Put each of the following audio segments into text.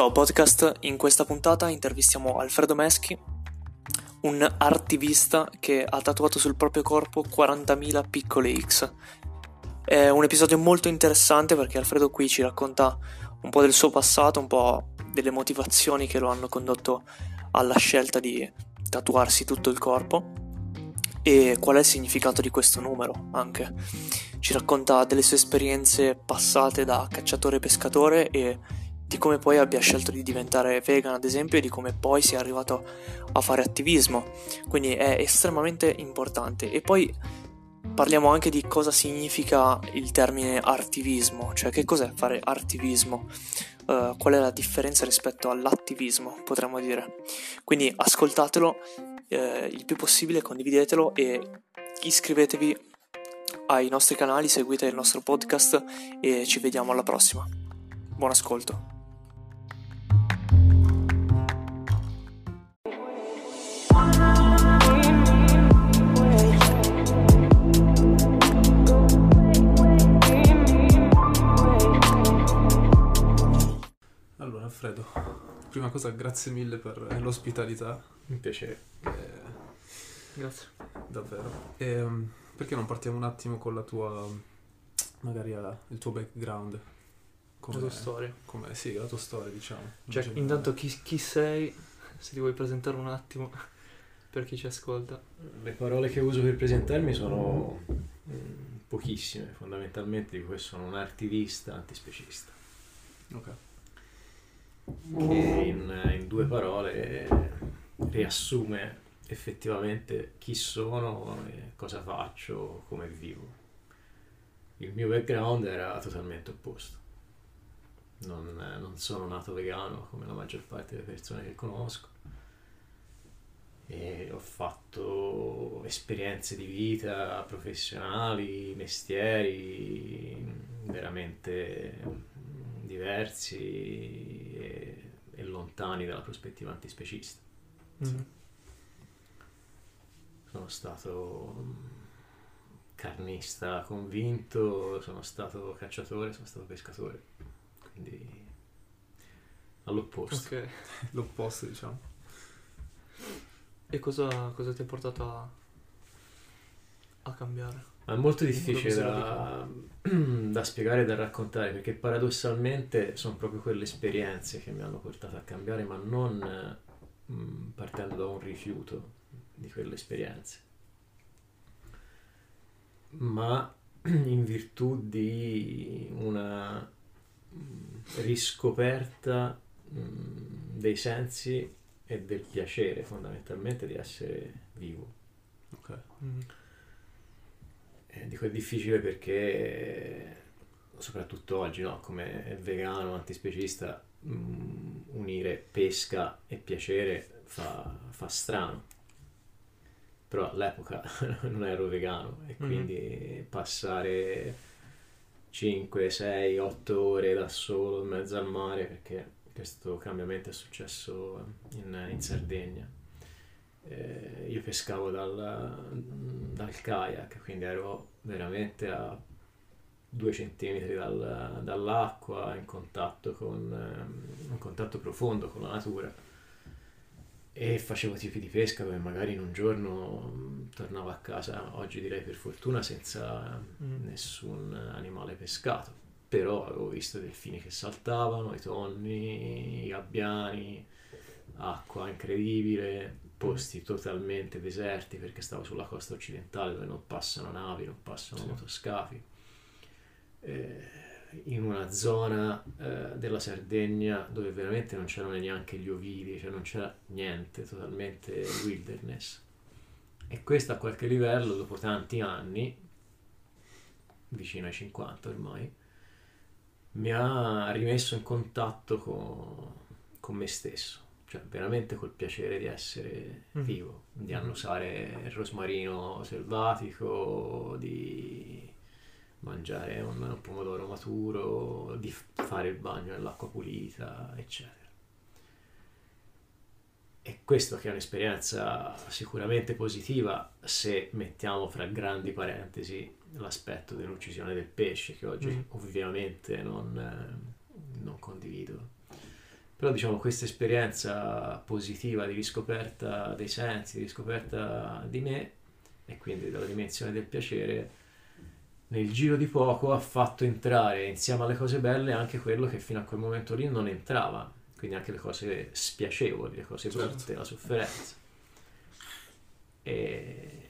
Ciao podcast, in questa puntata intervistiamo Alfredo Meschi, un artivista che ha tatuato sul proprio corpo 40.000 piccole X. È un episodio molto interessante perché Alfredo qui ci racconta un po' del suo passato, un po' delle motivazioni che lo hanno condotto alla scelta di tatuarsi tutto il corpo e qual è il significato di questo numero anche. Ci racconta delle sue esperienze passate da cacciatore pescatore e di come poi abbia scelto di diventare vegan ad esempio e di come poi sia arrivato a fare attivismo. Quindi è estremamente importante. E poi parliamo anche di cosa significa il termine artivismo cioè che cos'è fare artivismo? Uh, qual è la differenza rispetto all'attivismo potremmo dire. Quindi ascoltatelo uh, il più possibile condividetelo e iscrivetevi ai nostri canali seguite il nostro podcast e ci vediamo alla prossima. Buon ascolto Alfredo, prima cosa grazie mille per l'ospitalità. Un piacere. Eh, Grazie. Davvero. E, um, perché non partiamo un attimo con la tua, magari la, il tuo background? Come, la tua storia. Come, sì, la tua storia, diciamo. In cioè, intanto chi, chi sei, se ti vuoi presentare un attimo per chi ci ascolta. Le parole che uso per presentarmi sono mm, pochissime, fondamentalmente dico che sono un attivista antispecista. Ok che in, in due parole riassume effettivamente chi sono, cosa faccio, come vivo. Il mio background era totalmente opposto. Non, non, sono nato vegano come la maggior parte delle persone che conosco e ho fatto esperienze di vita professionali, mestieri veramente diversi e, e lontani dalla prospettiva antispecista. Mm-hmm. Sono stato mm, carnista convinto, sono stato cacciatore, sono stato pescatore, quindi all'opposto. Ok, l'opposto diciamo. E cosa, cosa ti ha portato a, a cambiare? È molto difficile da, da, spiegare e da raccontare perché paradossalmente sono proprio quelle esperienze che mi hanno portato a cambiare, ma non mh, mm, partendo da un rifiuto di quelle esperienze, ma in virtù di una mm, riscoperta mh, mm, dei sensi e del piacere fondamentalmente di essere vivo. Ok. Mm-hmm eh, dico è difficile perché soprattutto oggi, no? come vegano, antispecista, mh, mm, unire pesca e piacere fa, fa, strano. Però all'epoca non ero vegano e mm-hmm. quindi mm-hmm. passare 5, 6, 8 ore da solo in mezzo al mare, perché questo cambiamento è successo in, in Sardegna eh, io pescavo dal, dal, kayak, quindi ero veramente a due centimetri dal, dall'acqua, in contatto, con, eh, in contatto profondo con la natura e facevo tipi di pesca dove magari in un giorno tornavo a casa, oggi direi per fortuna, senza mm. nessun animale pescato. Però avevo visto i delfini che saltavano, i tonni, i gabbiani, acqua incredibile, posti totalmente deserti perché stavo sulla costa occidentale dove non passano navi, non passano sì. motoscafi. Eh, in una zona eh, della Sardegna dove veramente non c'erano neanche gli ovidi, cioè non c'era niente, totalmente wilderness. E questo a qualche livello, dopo tanti anni, vicino ai 50 ormai, mi ha rimesso in contatto con, con me stesso cioè veramente col piacere di essere mm. vivo, di annusare il rosmarino selvatico, di mangiare un, un, pomodoro maturo, di fare il bagno nell'acqua pulita, eccetera. E questo che è un'esperienza sicuramente positiva se mettiamo fra grandi parentesi l'aspetto dell'uccisione del pesce che oggi mm. ovviamente non, non condivido Però diciamo questa esperienza positiva di riscoperta dei sensi, di riscoperta di me e quindi della dimensione del piacere, nel giro di poco ha fatto entrare insieme alle cose belle anche quello che fino a quel momento lì non entrava, quindi anche le cose spiacevoli, le cose brutte, Certo. la sofferenza. E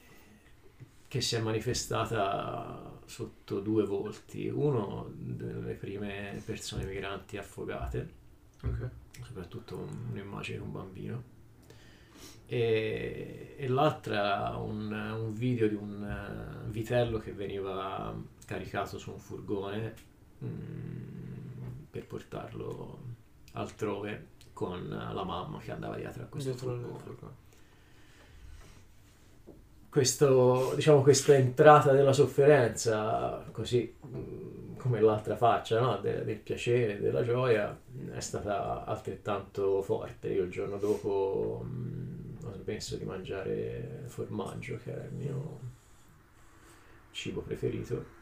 che si è manifestata sotto due volti. Uno delle prime persone migranti affogate, Ok. soprattutto un- un'immagine di un bambino, e, e l'altra un, un video di un eh, vitello che veniva caricato su un furgone mm, per portarlo altrove con la mamma che andava dietro a questo Dietro furgone furgone. questo, diciamo, questa entrata della sofferenza, così mh, come l'altra faccia no? De- del piacere, della gioia, è stata altrettanto forte. Io il giorno dopo mh, ho smesso di mangiare formaggio, che era il mio cibo preferito,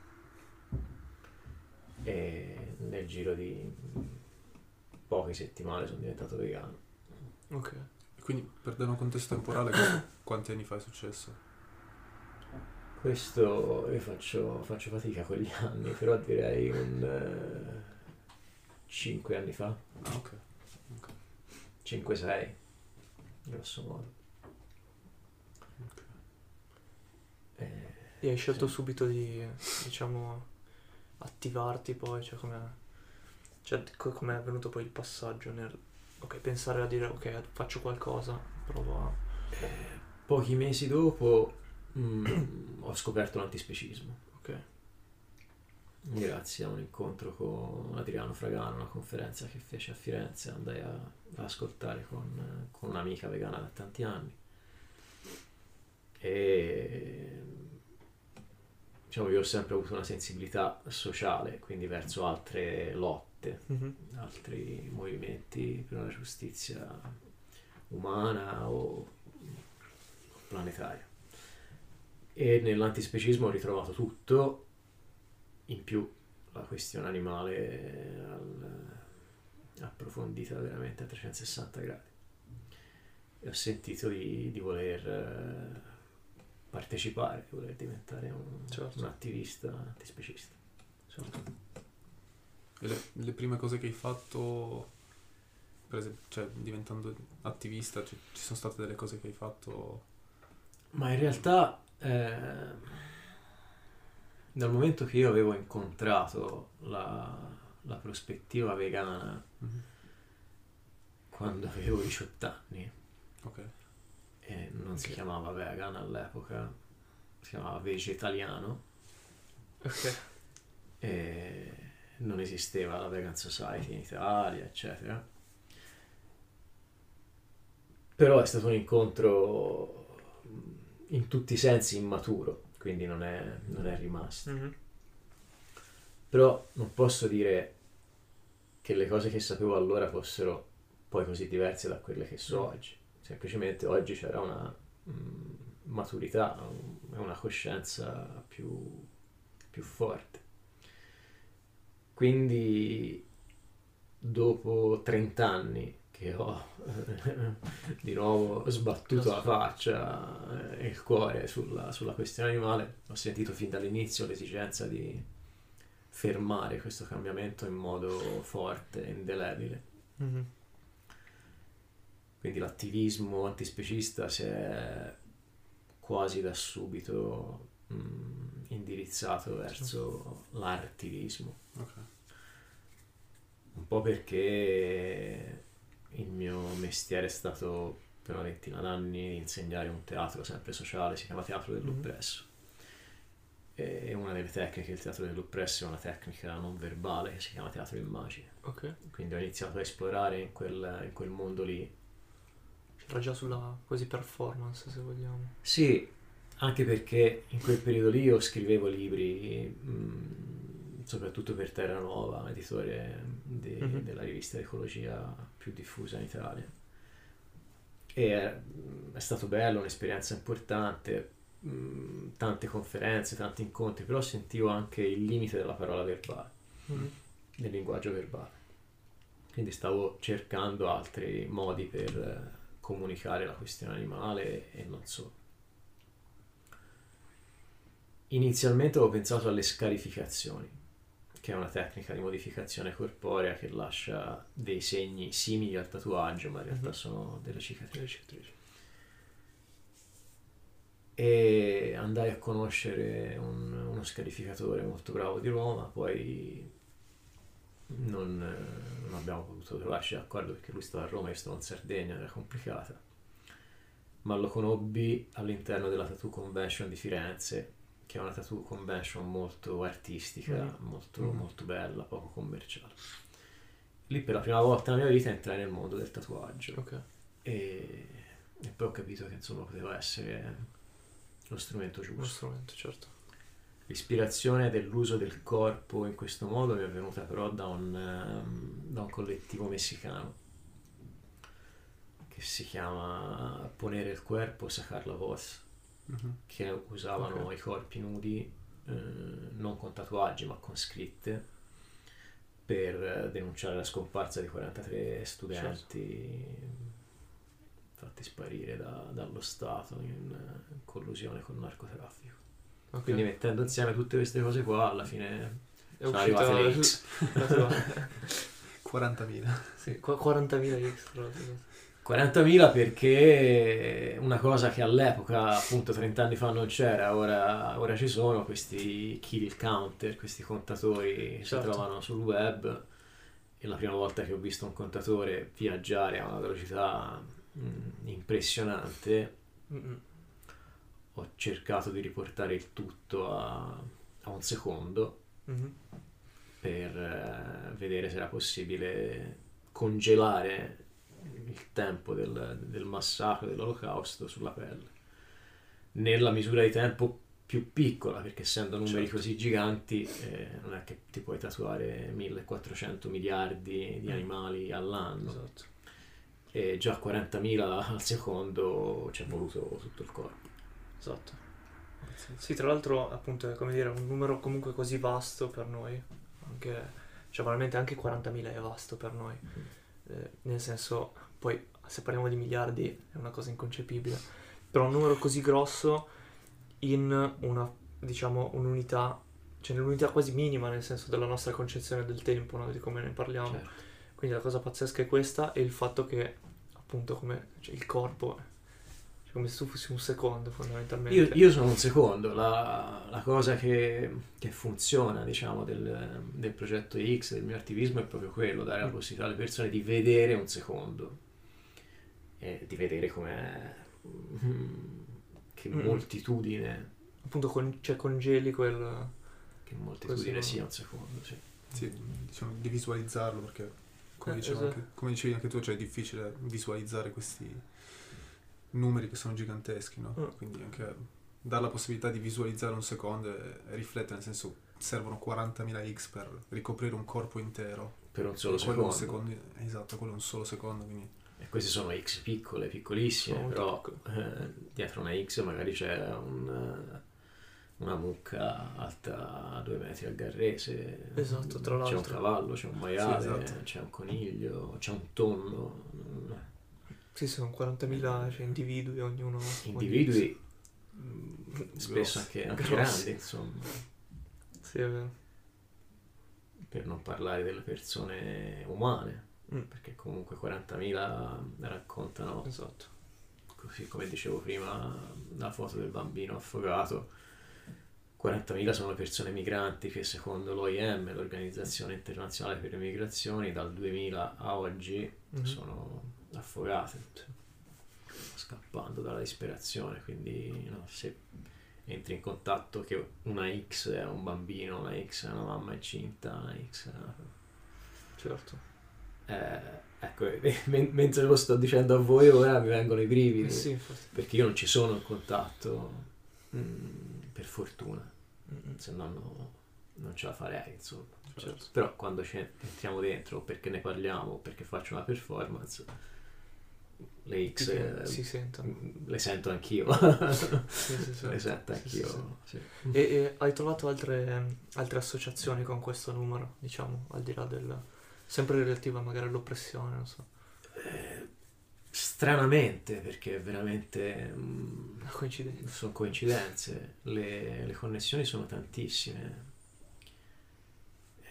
e nel giro di poche settimane sono diventato vegano. Ok. Quindi per dare un contesto temporale, quanti anni fa è successo? Questo io faccio, faccio fatica con gli anni, però direi un 5 anni fa, Ah, ok. 5-6, grosso modo. ok. Eh, E hai scelto Sì. subito di, diciamo, attivarti poi, cioè come cioè, com'è avvenuto poi il passaggio nel, ok, pensare a dire, ok, faccio qualcosa, provo a... pochi mesi dopo mm, ho scoperto l'antispecismo, Ok. grazie a un incontro con Adriano Fragano, una conferenza che fece a Firenze, andai a, a ascoltare con, con un'amica vegana da tanti anni. E diciamo io ho sempre avuto una sensibilità sociale, quindi verso altre lotte, Mhm. altri movimenti per una giustizia umana o planetaria. E nell'antispecismo ho ritrovato tutto, in più la questione animale al- approfondita veramente a 360 gradi. E ho sentito di, di voler eh, partecipare, di voler diventare un, Certo. un attivista antispecista. E le, le prime cose che hai fatto, per esempio, cioè diventando attivista, ci, ci sono state delle cose che hai fatto... Ma in realtà, eh, dal momento che io avevo incontrato la, la prospettiva vegana Mhm. quando avevo 18 anni, Ok. e non si Ok. chiamava vegan all'epoca, si chiamava vegetariano, Ok. e non esisteva la Vegan Society in Italia, eccetera. Però è stato un incontro in tutti i sensi immaturo, quindi non è, non è rimasto. Mhm. Però non posso dire che le cose che sapevo allora fossero poi così diverse da quelle che so Mm. oggi. Semplicemente oggi c'era una mm, maturità un- una coscienza più, più forte. Quindi dopo 30 anni che ho di nuovo sbattuto la faccia e il cuore sulla, sulla questione animale, ho sentito fin dall'inizio l'esigenza di fermare questo cambiamento in modo forte indelebile. Mhm. Quindi l'attivismo antispecista si è quasi da subito mm, indirizzato verso l'artivismo. Ok. Un po' perché il mio mestiere è stato per una ventina d'anni insegnare un teatro sempre sociale, si chiama Teatro dell'Oppresso. E una delle tecniche del Teatro dell'Oppresso è una tecnica non verbale che si chiama Teatro Immagine. Ok. Quindi ho iniziato a esplorare in quel, in quel mondo lì. Era già sulla quasi performance, se vogliamo. Sì, anche perché in quel periodo lì io scrivevo libri, mh, soprattutto per Terra Nova, un editore di- Mhm. della rivista Ecologia più diffusa in Italia. E è, è stato bello, un'esperienza importante, mh, tante conferenze, tanti incontri, però sentivo anche il limite della parola verbale. Mhm. del linguaggio verbale. quindi stavo cercando altri modi per eh, comunicare la questione animale e non solo. Inizialmente avevo pensato alle scarificazioni, che è una tecnica di modificazione corporea che lascia dei segni simili al tatuaggio, ma in realtà Mhm. sono delle cicatrici. E andai a conoscere un- uno scarificatore molto bravo di Roma, poi non, non abbiamo potuto trovarci d'accordo perché lui stava a Roma e io stavo in Sardegna, era complicata, ma lo conobbi all'interno della Tattoo Convention di Firenze, che è una tattoo convention molto artistica, Mm. molto, Mm. molto bella, poco commerciale. Lì per la prima volta nella mia vita entrai nel mondo del tatuaggio Ok. e, e poi ho capito che insomma poteva essere lo strumento giusto. strumento, certo. L'ispirazione dell'uso del corpo in questo modo mi è venuta però da un, ehm, da un collettivo messicano che si chiama Ponere il cuerpo, sacar la voz, Mhm. che usavano Ok. i corpi nudi eh, non con tatuaggi ma con scritte per denunciare la scomparsa di 43 studenti fatti sparire da- dallo Stato in, in collusione con il narcotraffico. Ok. Quindi mettendo insieme tutte queste cose qua alla fine è sono uscita arrivate le X. la tua- 40.000. sì, qua- 40.000 X tra l'altro. 40.000 perché una cosa che all'epoca, appunto 30 anni fa non c'era, ora, ora ci sono questi kill counter, questi contatori che si Certo. trovano sul web e la prima volta che ho visto un contatore viaggiare a una velocità mm, impressionante Mm-mm. ho cercato di riportare il tutto a, a un secondo Mhm. per eh, vedere se era possibile congelare il tempo del, del massacro dell'olocausto sulla pelle nella misura di tempo più piccola perché essendo numeri Certo. così giganti eh, non è che ti puoi tatuare 1400 miliardi di Mm. animali all'anno Esatto. e già 40.000 al secondo ci è voluto tutto il corpo Esatto. Sì, tra l'altro, appunto, è come dire, un numero comunque così vasto per noi, anche, cioè veramente anche 40.000 è vasto per noi, Eh, nel senso, poi se parliamo di miliardi è una cosa inconcepibile, però un numero così grosso in una, diciamo, un'unità, cioè nell'unità quasi minima nel senso della nostra concezione del tempo, no? di come ne parliamo. Certo. Quindi la cosa pazzesca è questa e il fatto che, appunto, come cioè, il corpo, cioè, come se tu fossi un secondo fondamentalmente. Io, io sono un secondo, la, la cosa che, che funziona diciamo del, del progetto X, del mio attivismo è proprio quello, dare la Mm. possibilità alle persone di vedere un secondo e di vedere com'è, mm, che Mm. moltitudine, appunto con, cioè congeli quel che moltitudine Così, sia un secondo, sì. Sì, diciamo di visualizzarlo perché come, Eh, dicevo esatto. anche- come dicevi anche tu, cioè è difficile visualizzare questi numeri che sono giganteschi, no? Mm. Quindi anche dare la possibilità di visualizzare un secondo e, e riflettere, nel senso servono 40.000 X per ricoprire un corpo intero. Per un solo quello secondo. un secondo. Esatto, quello è un solo secondo, quindi queste sono X piccole, piccolissime, Sono però eh, dietro una X magari c'è un, eh, una mucca alta due metri al garrese. Esatto, tra C'è un l'altro. cavallo, c'è un maiale, Sì, esatto. c'è un coniglio, c'è un tonno. Sì, sono 40.000 cioè, individui, ognuno... Individui mm, spesso Grossi. anche, anche grandi, insomma, Sì, è vero. per non parlare delle persone umane, Mm, perché comunque 40.000 raccontano esatto. così come dicevo prima, la foto del bambino affogato, 40.000 sono le persone migranti che secondo l'OIM, l'Organizzazione Internazionale per le Migrazioni, dal 2000 a oggi Mhm. sono affogate, scappando dalla disperazione, quindi no, se entri in contatto che una X è un bambino, una X è una mamma incinta, una X è una... Certo. Eh, ecco, men- mentre lo sto dicendo a voi ora mi vengono i brividi Eh sì, perché io non ci sono in contatto mm, per fortuna Mm, se no no- non ce la farei insomma Certo. però quando ci entriamo dentro o perché ne parliamo o perché faccio una performance le X eh, si sentono. mm, le sento anch'io Sì, sì, sì. le sento anch'io sì. E, e hai trovato altre, altre associazioni con questo numero, diciamo, al di là del, Sempre relativa magari all'oppressione, non so. Eh, stranamente, perché veramente... mm, Una coincidenza. sono coincidenze, le, le connessioni sono tantissime. Eh,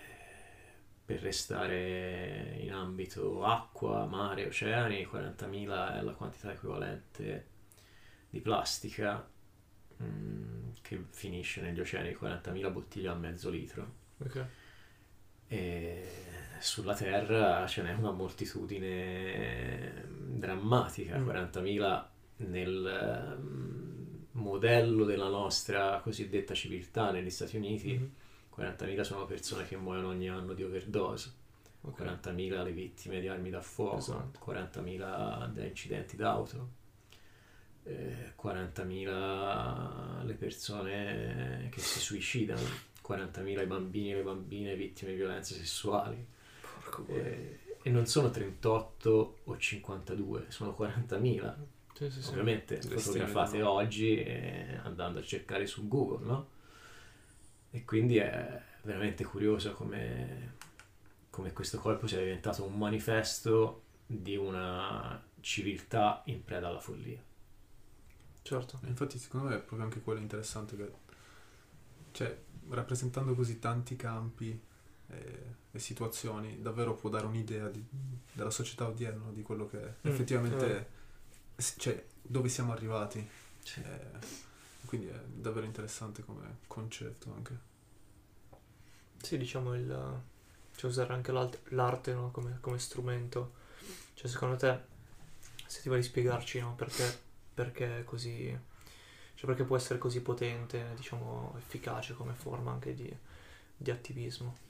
Per restare in ambito acqua, mare, oceani, 40.000 è la quantità equivalente di plastica mm, che finisce negli oceani, 40.000 bottiglie a mezzo litro. Ok. E sulla Terra ce n'è una moltitudine drammatica, Mm. 40.000 nel mm, modello della nostra cosiddetta civiltà negli Stati Uniti, Mhm. 40.000 sono persone che muoiono ogni anno di overdose, Ok. 40.000 le vittime di armi da fuoco, Esatto. 40.000 da incidenti d'auto, eh, 40.000 le persone che si suicidano, 40.000 i bambini e le bambine vittime di violenze sessuali. Porco boia. Eh, e non sono 38 o 52, sono 40.000. Sì, sì, sì. Ovviamente Delle fotografate no? oggi eh, andando a cercare su Google, no? E quindi è veramente curioso come, come questo corpo sia diventato un manifesto di una civiltà in preda alla follia. Certo. E Infatti, secondo me è proprio anche quello interessante che, cioè, rappresentando così tanti campi e, e situazioni, davvero può dare un'idea di- della società odierna, di quello che Mm, effettivamente, eh. cioè, dove siamo arrivati. Sì. Eh, quindi è davvero interessante come concetto anche. Sì, diciamo il... Cioè usare anche l'arte no, come, come strumento. Cioè secondo te, se ti va di spiegarci, no, perché, perché è così... Cioè perché può essere così potente, diciamo, efficace come forma anche di, di attivismo.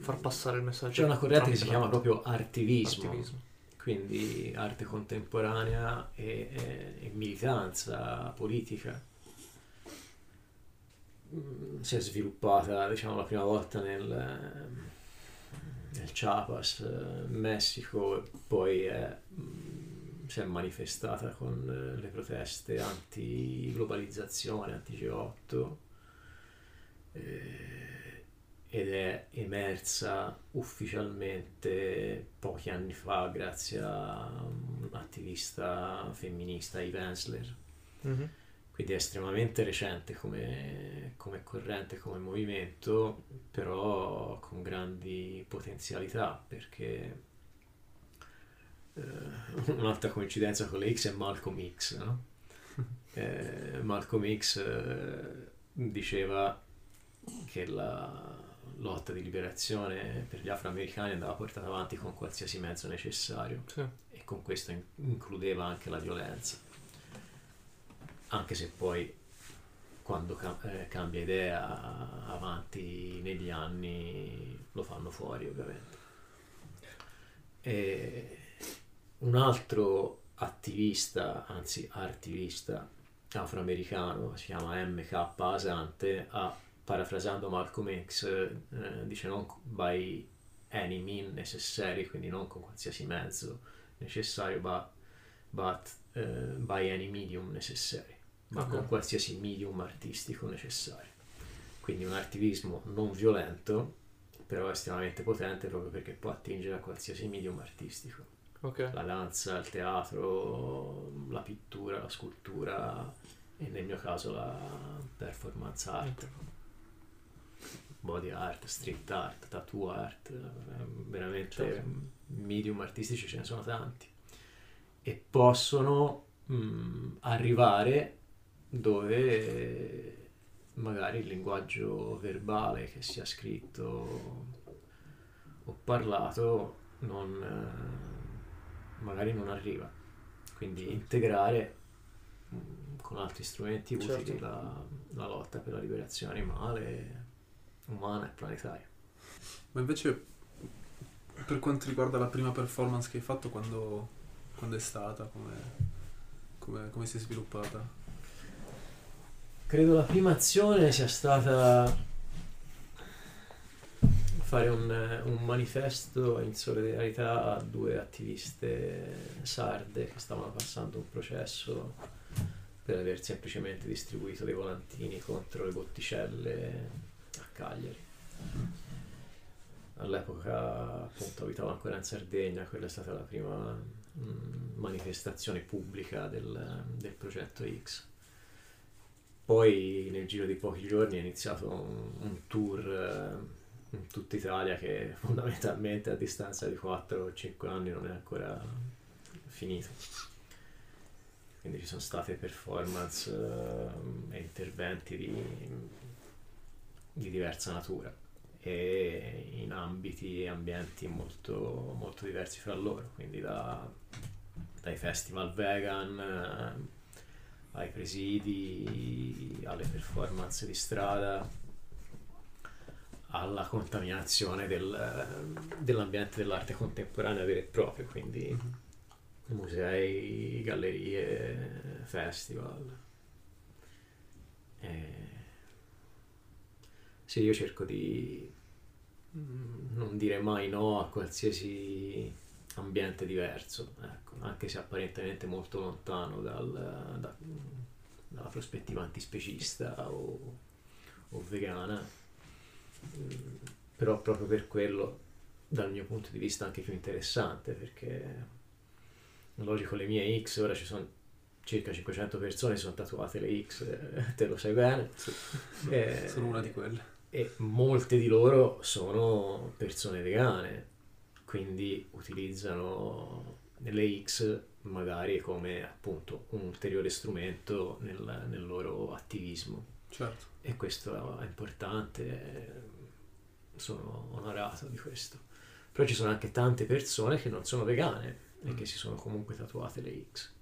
Far passare il messaggio. C'è una corrente che si chiama proprio artivismo, Attivismo. quindi arte contemporanea e, e- e militanza politica. Mm, Si è sviluppata, diciamo, la prima volta nel, nel Chiapas, eh, Messico, e poi è, mm, si è manifestata con eh, le proteste anti-globalizzazione, anti-G8 eh, ed è emersa ufficialmente pochi anni fa grazie a un attivista femminista, Eve Ensler. Mhm. Quindi è estremamente recente come, come corrente, come movimento, però con grandi potenzialità, perché eh, un'altra coincidenza con le X è Malcolm X, no? Eh, Malcolm X eh, diceva che la lotta di liberazione per gli afroamericani andava portata avanti con qualsiasi mezzo necessario Sì. e con questo in- includeva anche la violenza. Anche se poi quando cam- eh, cambia idea avanti negli anni lo fanno fuori ovviamente. E un altro attivista, anzi artivista afroamericano, si chiama MK Asante, ha parafrasando Malcolm X, eh, dice non by any means necessary, quindi non con qualsiasi mezzo necessario, but, but eh, by any medium necessary, ma Ok. con qualsiasi medium artistico necessario. Quindi un attivismo non violento, però estremamente potente proprio perché può attingere a qualsiasi medium artistico. Ok. La danza, il teatro, la pittura, la scultura e nel mio caso la performance art body art, street art, tattoo art, eh, veramente Certo. medium artistici ce ne sono tanti e possono mh, arrivare dove magari il linguaggio verbale che sia scritto o parlato non, magari non arriva quindi integrare mh, con altri strumenti utili Certo. la, la lotta per la liberazione animale umana e planetaria. Ma invece, per quanto riguarda la prima performance che hai fatto, quando, quando è stata? Come, come, come si è sviluppata? Credo la prima azione sia stata fare un, un manifesto in solidarietà a due attiviste sarde che stavano passando un processo per aver semplicemente distribuito dei volantini contro le botticelle Cagliari. all'epoca appunto abitavo ancora in Sardegna, quella è stata la prima mh, manifestazione pubblica del, del, progetto X. Poi nel giro di pochi giorni è iniziato un, un tour eh, in tutta Italia che fondamentalmente a distanza di 4 o 5 anni non è ancora finito. Quindi ci sono state performance eh, e interventi di, di diversa natura e in ambiti e ambienti molto, molto diversi fra loro, quindi da, dai festival vegan eh, ai presidi, alle performance di strada, alla contaminazione del, dell'ambiente dell'arte contemporanea vero e proprio, quindi mm-hmm. musei, gallerie, festival. E... Sì, io cerco di Mm, non dire mai no a qualsiasi ambiente diverso, ecco, anche se apparentemente molto lontano dal, da, dalla prospettiva antispecista o, o vegana, mm, però proprio per quello dal mio punto di vista anche più interessante perché logico le mie X ora ci sono circa 500 persone sono tatuate le X te lo sai bene. Sì. e, sono una di quelle e molte di loro sono persone vegane, quindi utilizzano le X magari come appunto un ulteriore strumento nel, nel loro attivismo. Certo. E questo è importante, sono onorato di questo. Però ci sono anche tante persone che non sono vegane mm. e che si sono comunque tatuate le X.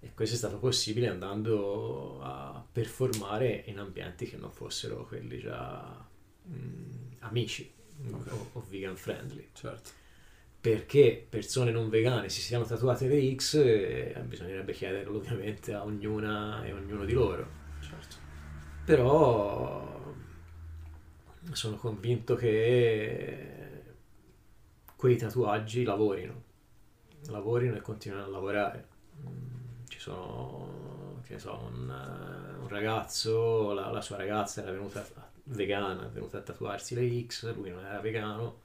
E questo è stato possibile andando a performare in ambienti che non fossero quelli già mh, mm, amici okay. o, o, vegan friendly. Certo. Perché persone non vegane si siano tatuate le X, eh, bisognerebbe chiederlo ovviamente a ognuna e ognuno di loro. Certo. Però sono convinto che quei tatuaggi lavorino, lavorino e continuano a lavorare. Sono, che so, un, un ragazzo, la, la, sua ragazza era venuta vegana, è venuta a tatuarsi le X, lui non era vegano,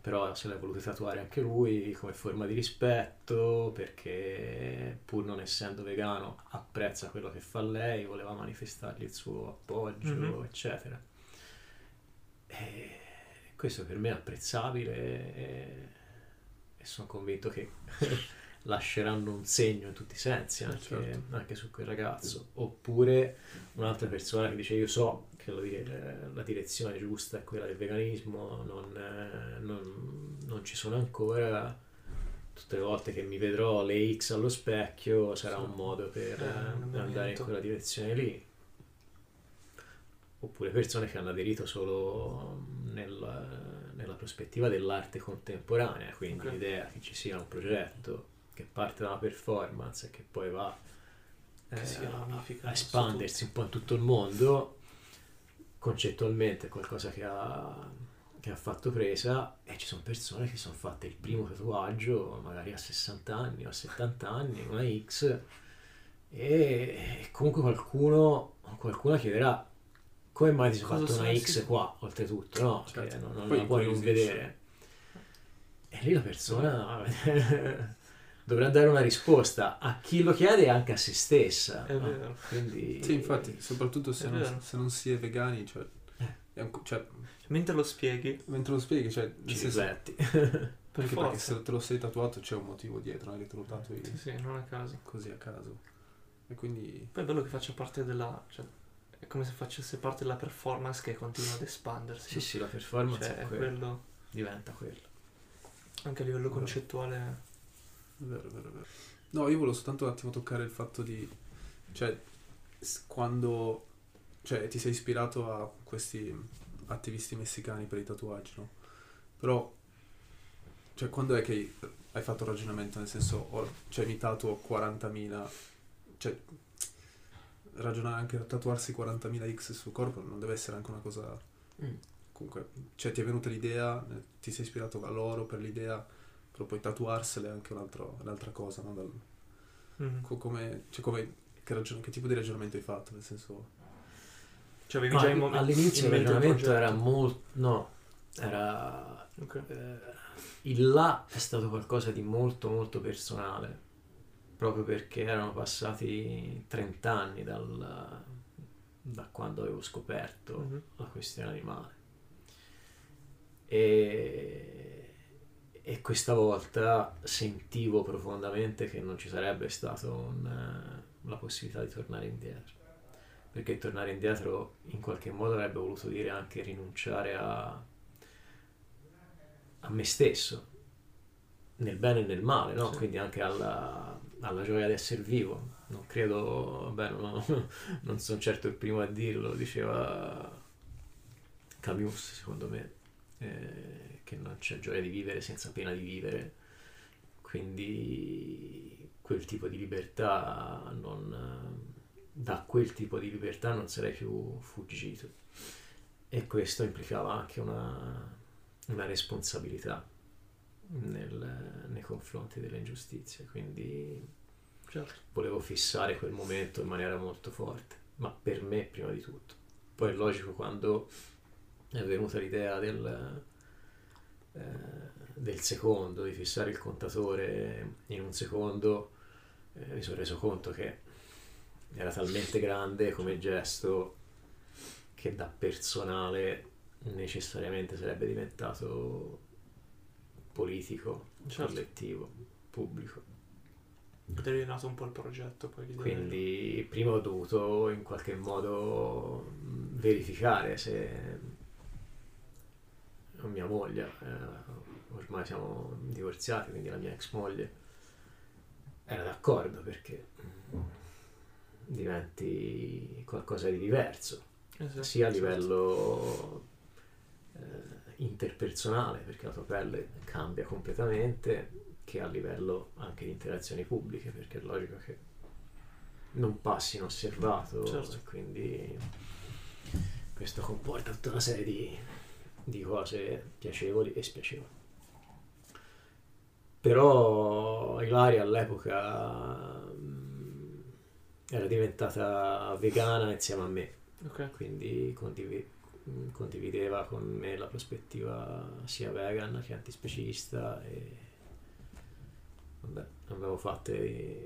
però se l'è voluto tatuare anche lui come forma di rispetto, perché pur non essendo vegano apprezza quello che fa lei, voleva manifestargli il suo appoggio, mm-hmm. eccetera. E questo per me è apprezzabile e, e sono convinto che lasceranno un segno in tutti i sensi anche, certo. anche su quel ragazzo. Oppure un'altra persona che dice io so che la, la direzione giusta è quella del veganismo non, non, non, ci sono ancora. Tutte le volte che mi vedrò le X allo specchio sarà un modo per eh, andare in quella direzione lì. Oppure persone che hanno aderito solo nel, nella prospettiva dell'arte contemporanea quindi okay. l'idea che ci sia un progetto che parte da una performance e che poi va eh, a, a espandersi un po' in tutto il mondo, concettualmente è qualcosa che ha, che ha fatto presa e ci sono persone che sono fatte il primo tatuaggio magari a 60 anni o a 70 anni, una X, e comunque qualcuno, qualcuno chiederà come mai ti sei fatto una X qua, oltretutto, no? Certo. Che non, non la puoi non vedere. E lì la persona dovrà dare una risposta a chi lo chiede e anche a se stessa. È no? vero. Quindi... Sì, infatti, soprattutto se, non, se non, si è vegani, cioè, eh. un, cioè, mentre lo spieghi, mentre lo spieghi, cioè, ci rifletti. perché, perché se te lo sei tatuato c'è un motivo dietro, non è che te lo tatui sì, sì, non a caso. Così a caso. E quindi... Poi è bello che faccia parte della... Cioè, è come se facesse parte della performance che continua ad espandersi. Sì, sì, la performance cioè, è quello. quello. Diventa quello. Anche a livello concettuale Vero, vero, vero. No, io volevo soltanto un attimo toccare il fatto di... Cioè, quando... Cioè, ti sei ispirato a questi attivisti messicani per i tatuaggi, no? Però... Cioè, quando è che hai fatto il ragionamento? Nel senso, ho, cioè, mi tatuo 40.000... Cioè, ragionare anche a tatuarsi 40.000 X sul corpo non deve essere anche una cosa... Mm. Comunque, cioè, ti è venuta l'idea, ti sei ispirato a loro per l'idea però poi tatuarsele è anche un'altra cosa, no? Dal, mm-hmm. come, cioè come, che, ragion- che, tipo di ragionamento hai fatto? Nel senso... Cioè avevi già in mo- all'inizio il ragionamento era molto... no, era Ok. eh, il là è stato qualcosa di molto molto personale proprio perché erano passati 30 anni dal- da quando avevo scoperto Mhm. la questione animale e, e questa volta sentivo profondamente che non ci sarebbe stata la possibilità di tornare indietro perché tornare indietro in qualche modo avrebbe voluto dire anche rinunciare a, a me stesso nel bene e nel male no? Sì. quindi anche alla, alla gioia di essere vivo non credo vabbè non, non sono certo il primo a dirlo lo diceva Camus secondo me eh, che non c'è gioia di vivere senza pena di vivere quindi quel tipo di libertà non da quel tipo di libertà non sarei più fuggito e questo implicava anche una, una responsabilità nel- nei confronti delle ingiustizie quindi Certo. volevo fissare quel momento in maniera molto forte, ma per me prima di tutto. Poi è logico quando è venuta l'idea del, eh, del secondo, di fissare il contatore in un secondo, eh, mi sono reso conto che era talmente grande come gesto che da personale necessariamente sarebbe diventato politico, Certo. collettivo, pubblico. È nato un po' il progetto poi l'idea. Quindi prima ho dovuto in qualche modo verificare se mia moglie, eh, ormai siamo divorziati, quindi la mia ex moglie era d'accordo perché mh, diventi qualcosa di diverso, sì, sia a livello eh, interpersonale, perché la tua pelle cambia completamente, che a livello anche di interazioni pubbliche, perché è logico che non passi inosservato, Certo. e quindi questo comporta tutta una serie di, di cose piacevoli e spiacevoli. Però Ilaria all'epoca mh, era diventata vegana insieme a me, Ok. quindi condivi- condivideva con me la prospettiva sia vegan che antispecista e vabbè, abbiamo fatte di,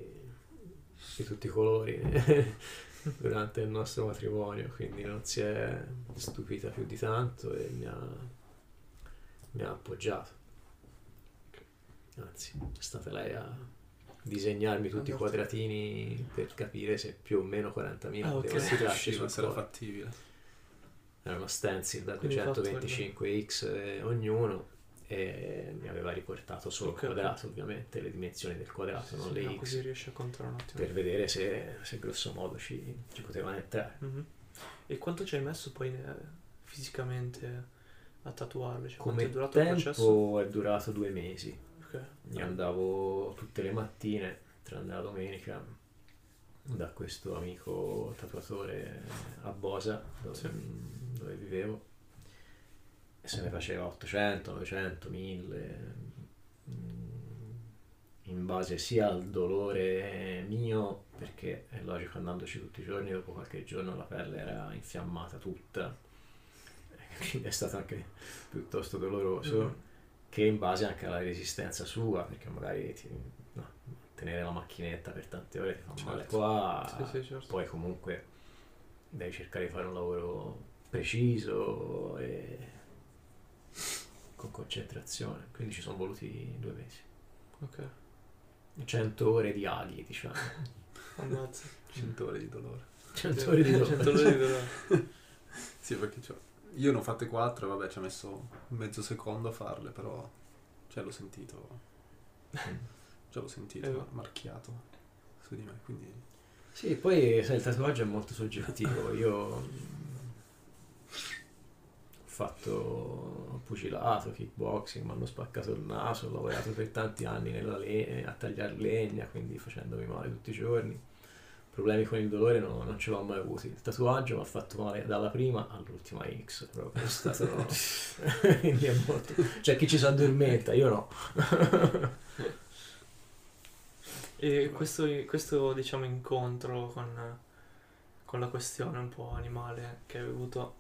di tutti i colori durante il nostro matrimonio, quindi non si è stupita più di tanto e mi ha, mi ha appoggiato. Anzi, è stata lei a disegnarmi tutti i quadratini per capire se più o meno 40.000 Ah, ok. devono Se entrarci riusciva sul a essere corpo. fattibile. Era uno stencil da Quindi fatto 225x eh, ognuno e mi aveva riportato solo Ok, il quadrato, ovviamente, le dimensioni del quadrato, non Sì, le no, x, Così riesci a controllare un attimo. per vedere se, se grosso modo ci, ci potevano entrare. Mhm. E quanto ci hai messo poi eh, fisicamente a tatuarle? Cioè, Come è durato il processo? tempo è durato due mesi. Ok. Io andavo tutte le mattine, tranne la domenica, da questo amico tatuatore a Bosa, dove, Sì. dove vivevo, se ne faceva 800, 900, 1000, mm, in base sia al dolore mio, perché è logico andandoci tutti i giorni, dopo qualche giorno la pelle era infiammata tutta, quindi è stato anche piuttosto doloroso Mhm. che in base anche alla resistenza sua, perché magari ti- no, tenere la macchinetta per tante ore ti fa male Certo. qua, Sì, sì, certo. poi comunque devi cercare di fare un lavoro preciso e con concentrazione, quindi ci sono voluti due mesi. Ok. 100 ore di aghi, diciamo. Ammazza. 100 ore di dolore. 100 ore di dolore. 100 ore di dolore. Sì, perché cioè, io ne ho fatte 4 e vabbè ci ha messo mezzo secondo a farle, però cioè, l'ho sentito, cioè, l'ho sentito Eh. marchiato su di me, quindi Sì, poi sai, il tatuaggio è molto soggettivo. Io mm, fatto pugilato, kickboxing, mi hanno spaccato il naso, ho lavorato per tanti anni nella le- a tagliare legna, quindi facendomi male tutti i giorni. Problemi con il dolore no- non ce l'ho mai avuti. Il tatuaggio mi ha fatto male dalla prima all'ultima X, proprio è stato... quindi è molto... Cioè chi ci si addormenta, io no. E questo, questo, diciamo, incontro con, con la questione un po' animale che hai avuto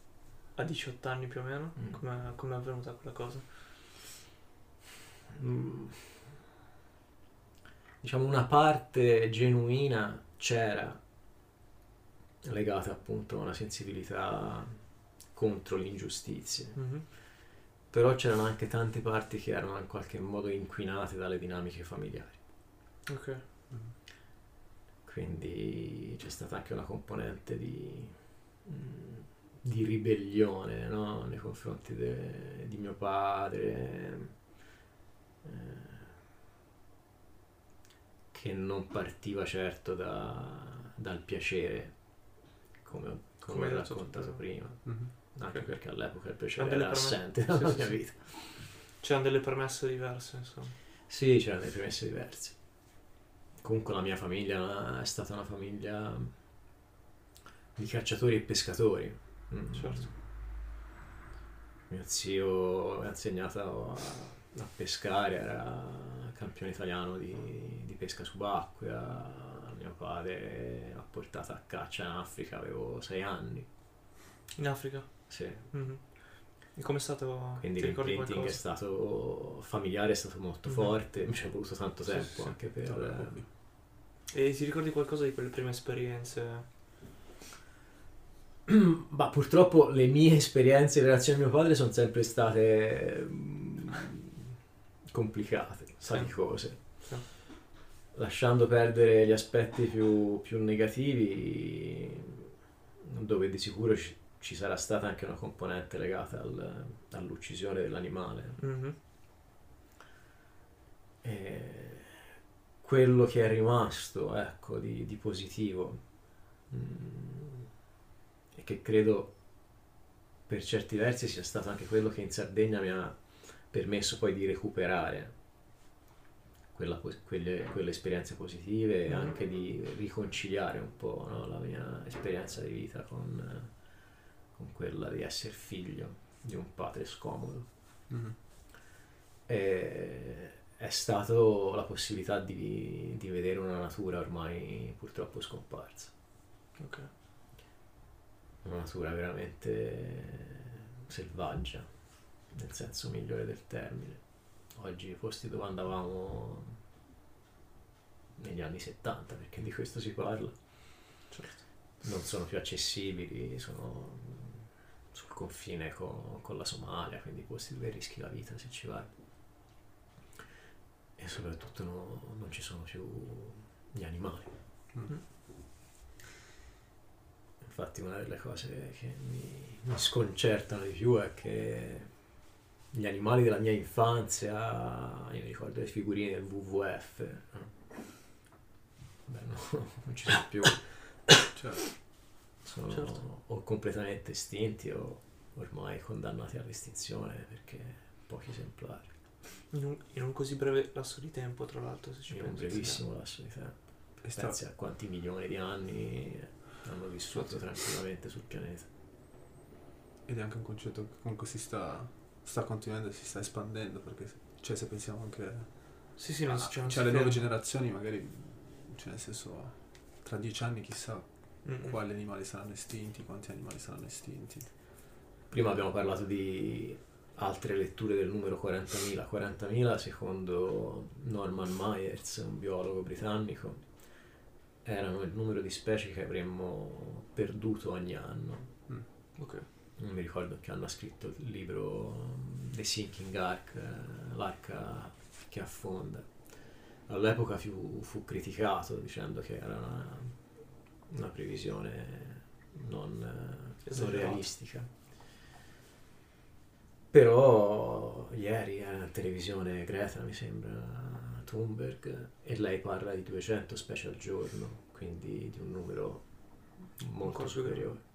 a 18 anni più o meno? Mm. Come, come è avvenuta quella cosa? Mm. diciamo una parte genuina c'era legata appunto a una sensibilità contro l'ingiustizia Mhm. però c'erano anche tante parti che erano in qualche modo inquinate dalle dinamiche familiari Ok. quindi c'è stata anche una componente di, mm, di ribellione no? nei confronti de- di mio padre eh, che non partiva certo da- dal piacere come, come Come ho raccontato prima Mhm. anche Ok. perché all'epoca il piacere era assente dalla sì, mia sì. vita C'erano delle premesse diverse, insomma. Sì, c'erano delle premesse diverse. Comunque la mia famiglia è stata una famiglia di cacciatori e pescatori. Mm. Certo. Mio zio mi ha insegnato a, a pescare, era campione italiano di, di pesca subacquea. Mio padre ha portato a caccia in Africa, avevo sei anni. In Africa? Sì. Mhm. E com'è stato? Quindi ricordi l'imprinting è stato familiare, è stato molto Mhm. forte, mi ci è voluto tanto tempo sì, sì. anche per... Vabbè. E ti ricordi qualcosa di quelle prime esperienze? Ma purtroppo le mie esperienze in relazione a mio padre sono sempre state mm, complicate, Sì. faticose. Sì. Lasciando perdere gli aspetti più, più negativi, dove di sicuro ci, ci sarà stata anche una componente legata al- all'uccisione dell'animale. Mhm. E quello che è rimasto, ecco, di, di positivo mm, che credo per certi versi sia stato anche quello che in Sardegna mi ha permesso poi di recuperare quella quelle, quelle esperienze positive e Mhm. anche di riconciliare un po' no, la mia esperienza di vita con, con quella di essere figlio di un padre scomodo Mhm. e è stato la possibilità di, di vedere una natura ormai purtroppo scomparsa, Ok. Una natura veramente selvaggia, nel senso migliore del termine. Oggi i posti dove andavamo negli anni 70, perché di questo si parla, Certo. non sono più accessibili, sono sul confine co- con, la Somalia, quindi posti dove rischi la vita se ci vai. E soprattutto no- non ci sono più gli animali. Mm. Infatti una delle cose che mi, mi sconcertano di più è che gli animali della mia infanzia, io mi ricordo le figurine del WWF? Beh, no, non ci sono più, Certo. sono Certo. o completamente estinti o ormai condannati all'estinzione perché pochi esemplari. In un, in un così breve lasso di tempo, tra l'altro, se ci In un pensi. brevissimo lasso di tempo. Pensi a quanti milioni di anni hanno vissuto tranquillamente sul pianeta. Ed è anche un concetto che comunque si sta, sta continuando e si sta espandendo perché cioè, se pensiamo anche Sì, sì, non si c'è cioè, alle nuove generazioni magari cioè nel senso tra dieci anni chissà Mm, quali animali saranno estinti, quanti animali saranno estinti. Prima abbiamo parlato di altre letture del numero 40.000. 40.000 secondo Norman Myers, un biologo britannico, erano il numero di specie che avremmo perduto ogni anno. Ok. Non mi ricordo che hanno scritto il libro um, The Sinking Ark, eh, l'arca che affonda. All'epoca fu, fu criticato dicendo che era una, una previsione non, eh, non realistica. Però ieri era in televisione Greta, mi sembra, Thunberg, e lei parla di 200 specie al giorno, quindi di un numero molto superiore.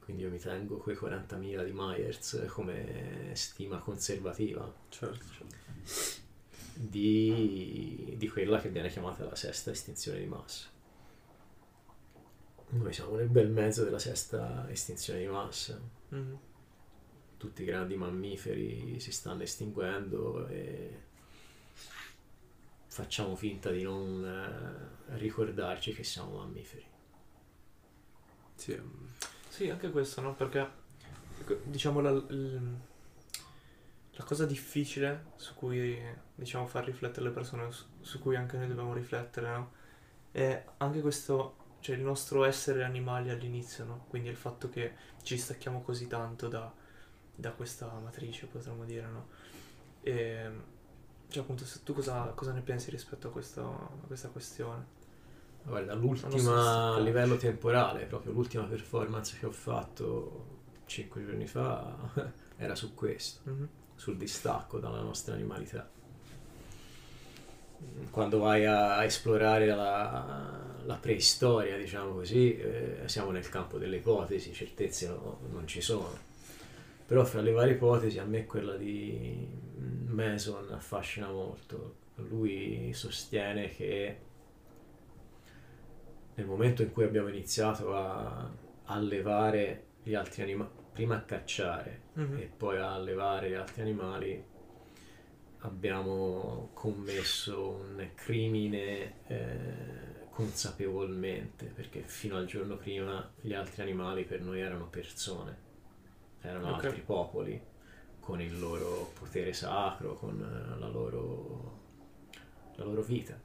Quindi io mi tengo quei 40.000 di Myers come stima conservativa Certo. di, di quella che viene chiamata la sesta estinzione di massa. Noi siamo nel bel mezzo della sesta estinzione di massa. Mhm. Tutti i grandi mammiferi si stanno estinguendo e facciamo finta di non eh, ricordarci che siamo mammiferi. Sì, ehm, Sì, anche questo, no? Perché ecco, diciamo la, la cosa difficile su cui diciamo far riflettere le persone, su, su cui anche noi dobbiamo riflettere, no? È anche questo, cioè il nostro essere animali all'inizio, no? Quindi il fatto che ci stacchiamo così tanto da, da questa matrice, potremmo dire, no? E, cioè appunto, se tu cosa, cosa ne pensi rispetto a, questo, a questa questione? Guarda, l'ultima a livello temporale, proprio l'ultima performance che ho fatto 5 giorni fa era su questo, Mhm. sul distacco dalla nostra animalità. Quando vai a esplorare la, la preistoria, diciamo così, eh, siamo nel campo delle ipotesi, certezze no- non ci sono. Però fra le varie ipotesi a me quella di Mason affascina molto. Lui sostiene che nel momento in cui abbiamo iniziato a allevare gli altri animali, prima a cacciare Mhm. e poi a allevare gli altri animali, abbiamo commesso un crimine eh, consapevolmente, perché fino al giorno prima gli altri animali per noi erano persone, erano Ok. altri popoli con il loro potere sacro, con eh, la loro, la loro vita,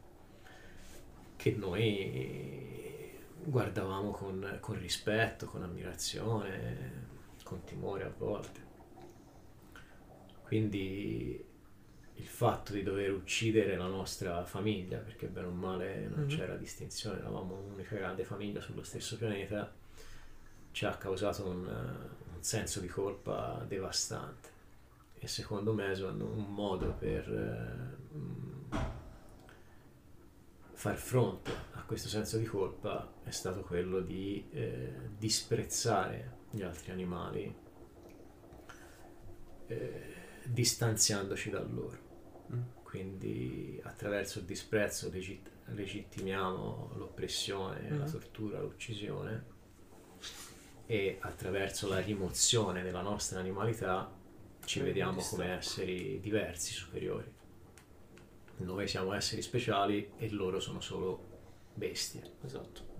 che noi guardavamo con, con rispetto, con ammirazione, con timore a volte. Quindi il fatto di dover uccidere la nostra famiglia, perché bene o male non Mhm. c'era distinzione, eravamo un'unica grande famiglia sullo stesso pianeta, ci ha causato un, eh, un senso di colpa devastante. E secondo me sono un modo per eh, mm, far fronte a questo senso di colpa è stato quello di eh, disprezzare gli altri animali eh, distanziandoci da loro. Mm. Quindi attraverso il disprezzo legit- legittimiamo l'oppressione, la Mhm. tortura, l'uccisione e attraverso la rimozione della nostra animalità ci vediamo come esseri diversi, superiori. Noi siamo esseri speciali e loro sono solo bestie. Esatto.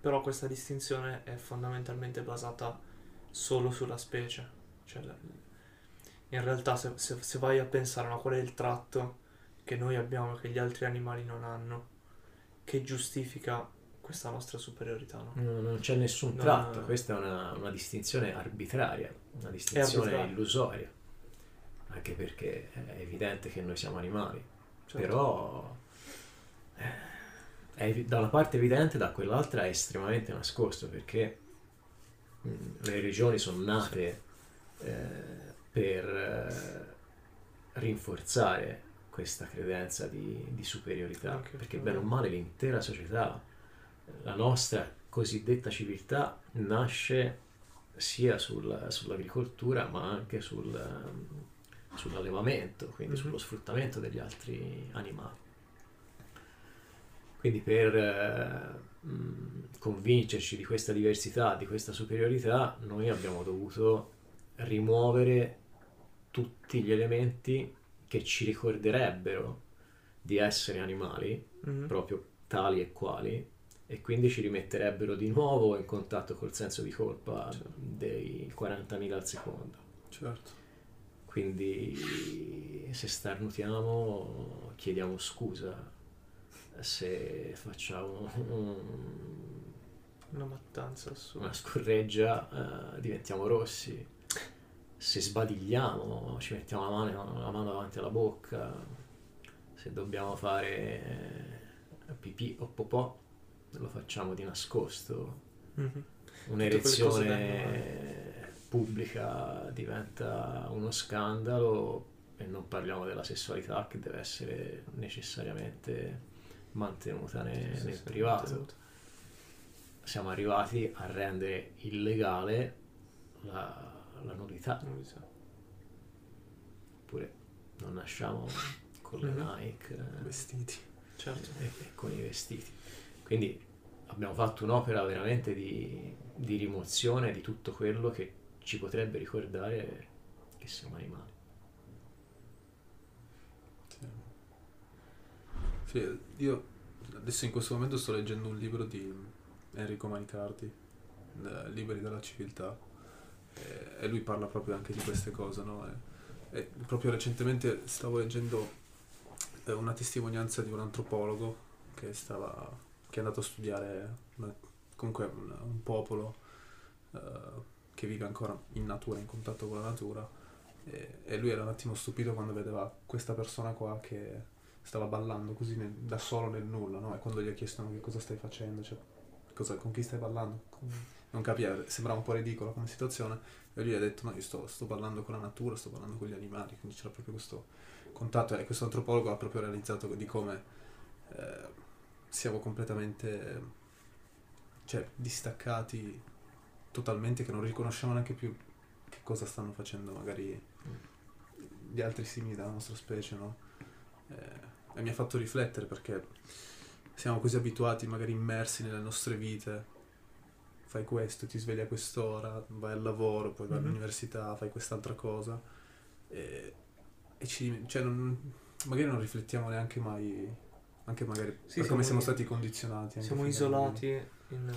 Però questa distinzione è fondamentalmente basata solo sulla specie. Cioè, in realtà, se, se- se vai a pensare a qual è il tratto che noi abbiamo e che gli altri animali non hanno, che giustifica questa nostra superiorità, no? No, non c'è nessun tratto, no. questa è una, una distinzione arbitraria, una distinzione illusoria, anche perché è evidente che noi siamo animali, Certo. però eh, è da una parte evidente, da quell'altra è estremamente nascosto, perché mh, le religioni sono nate eh, per eh, rinforzare questa credenza di, di superiorità, perché perché- bene o male l'intera società, la nostra cosiddetta civiltà nasce sia sul- sull'agricoltura ma anche sul, ehm, sull'allevamento, quindi Mhm. sullo sfruttamento degli altri animali. Quindi per mh, convincerci di questa diversità, di questa superiorità, noi abbiamo dovuto rimuovere tutti gli elementi che ci ricorderebbero di essere animali, Mhm. proprio tali e quali, e quindi ci rimetterebbero di nuovo in contatto col senso di colpa Certo. dei 40.000 al secondo. Certo. Quindi se starnutiamo chiediamo scusa, se facciamo un- Una mattanza assurda. una scorreggia eh, diventiamo rossi, se sbadigliamo ci mettiamo la mano, la mano davanti alla bocca, se dobbiamo fare eh, pipì o popò lo facciamo di nascosto, Mhm. un'erezione pubblica diventa uno scandalo e non parliamo della sessualità che deve essere necessariamente mantenuta ne- Sì, nel sì, privato. mantenuto. Siamo arrivati a rendere illegale la, la nudità, oppure non nasciamo con le Mhm. Nike eh, Vestiti. Certo. e, e con i vestiti. Quindi abbiamo fatto un'opera veramente di, di rimozione di tutto quello che ci potrebbe ricordare che siamo animali. Sì. Io adesso in questo momento sto leggendo un libro di Enrico Manicardi eh, liberi dalla civiltà. E, e, lui parla proprio anche di queste cose, no? E, e proprio recentemente stavo leggendo eh, una testimonianza di un antropologo che, stava, che è andato a studiare una, comunque un, un popolo uh, che vive ancora in natura, in contatto con la natura. E, e, lui era un attimo stupito quando vedeva questa persona qua che stava ballando così nel, da solo nel nulla, no? E quando gli ha chiesto che cosa stai facendo, cioè, cosa, con chi stai ballando, non capiva, sembrava un po' ridicolo come situazione. E lui ha detto: No, io sto, sto ballando con la natura, sto ballando con gli animali, quindi c'era proprio questo contatto. E questo antropologo ha proprio realizzato di come eh, siamo completamente cioè, distaccati totalmente, che non riconosciamo neanche più che cosa stanno facendo magari gli altri simili della nostra specie, no? Eh, e mi ha fatto riflettere perché siamo così abituati, magari immersi nelle nostre vite. Fai questo, ti svegli a quest'ora, vai al lavoro, poi vai mm-hmm. all'università, fai quest'altra cosa. E, e ci, cioè non, magari non riflettiamo neanche mai, anche magari sì, per come siamo stati condizionati. Siamo isolati in...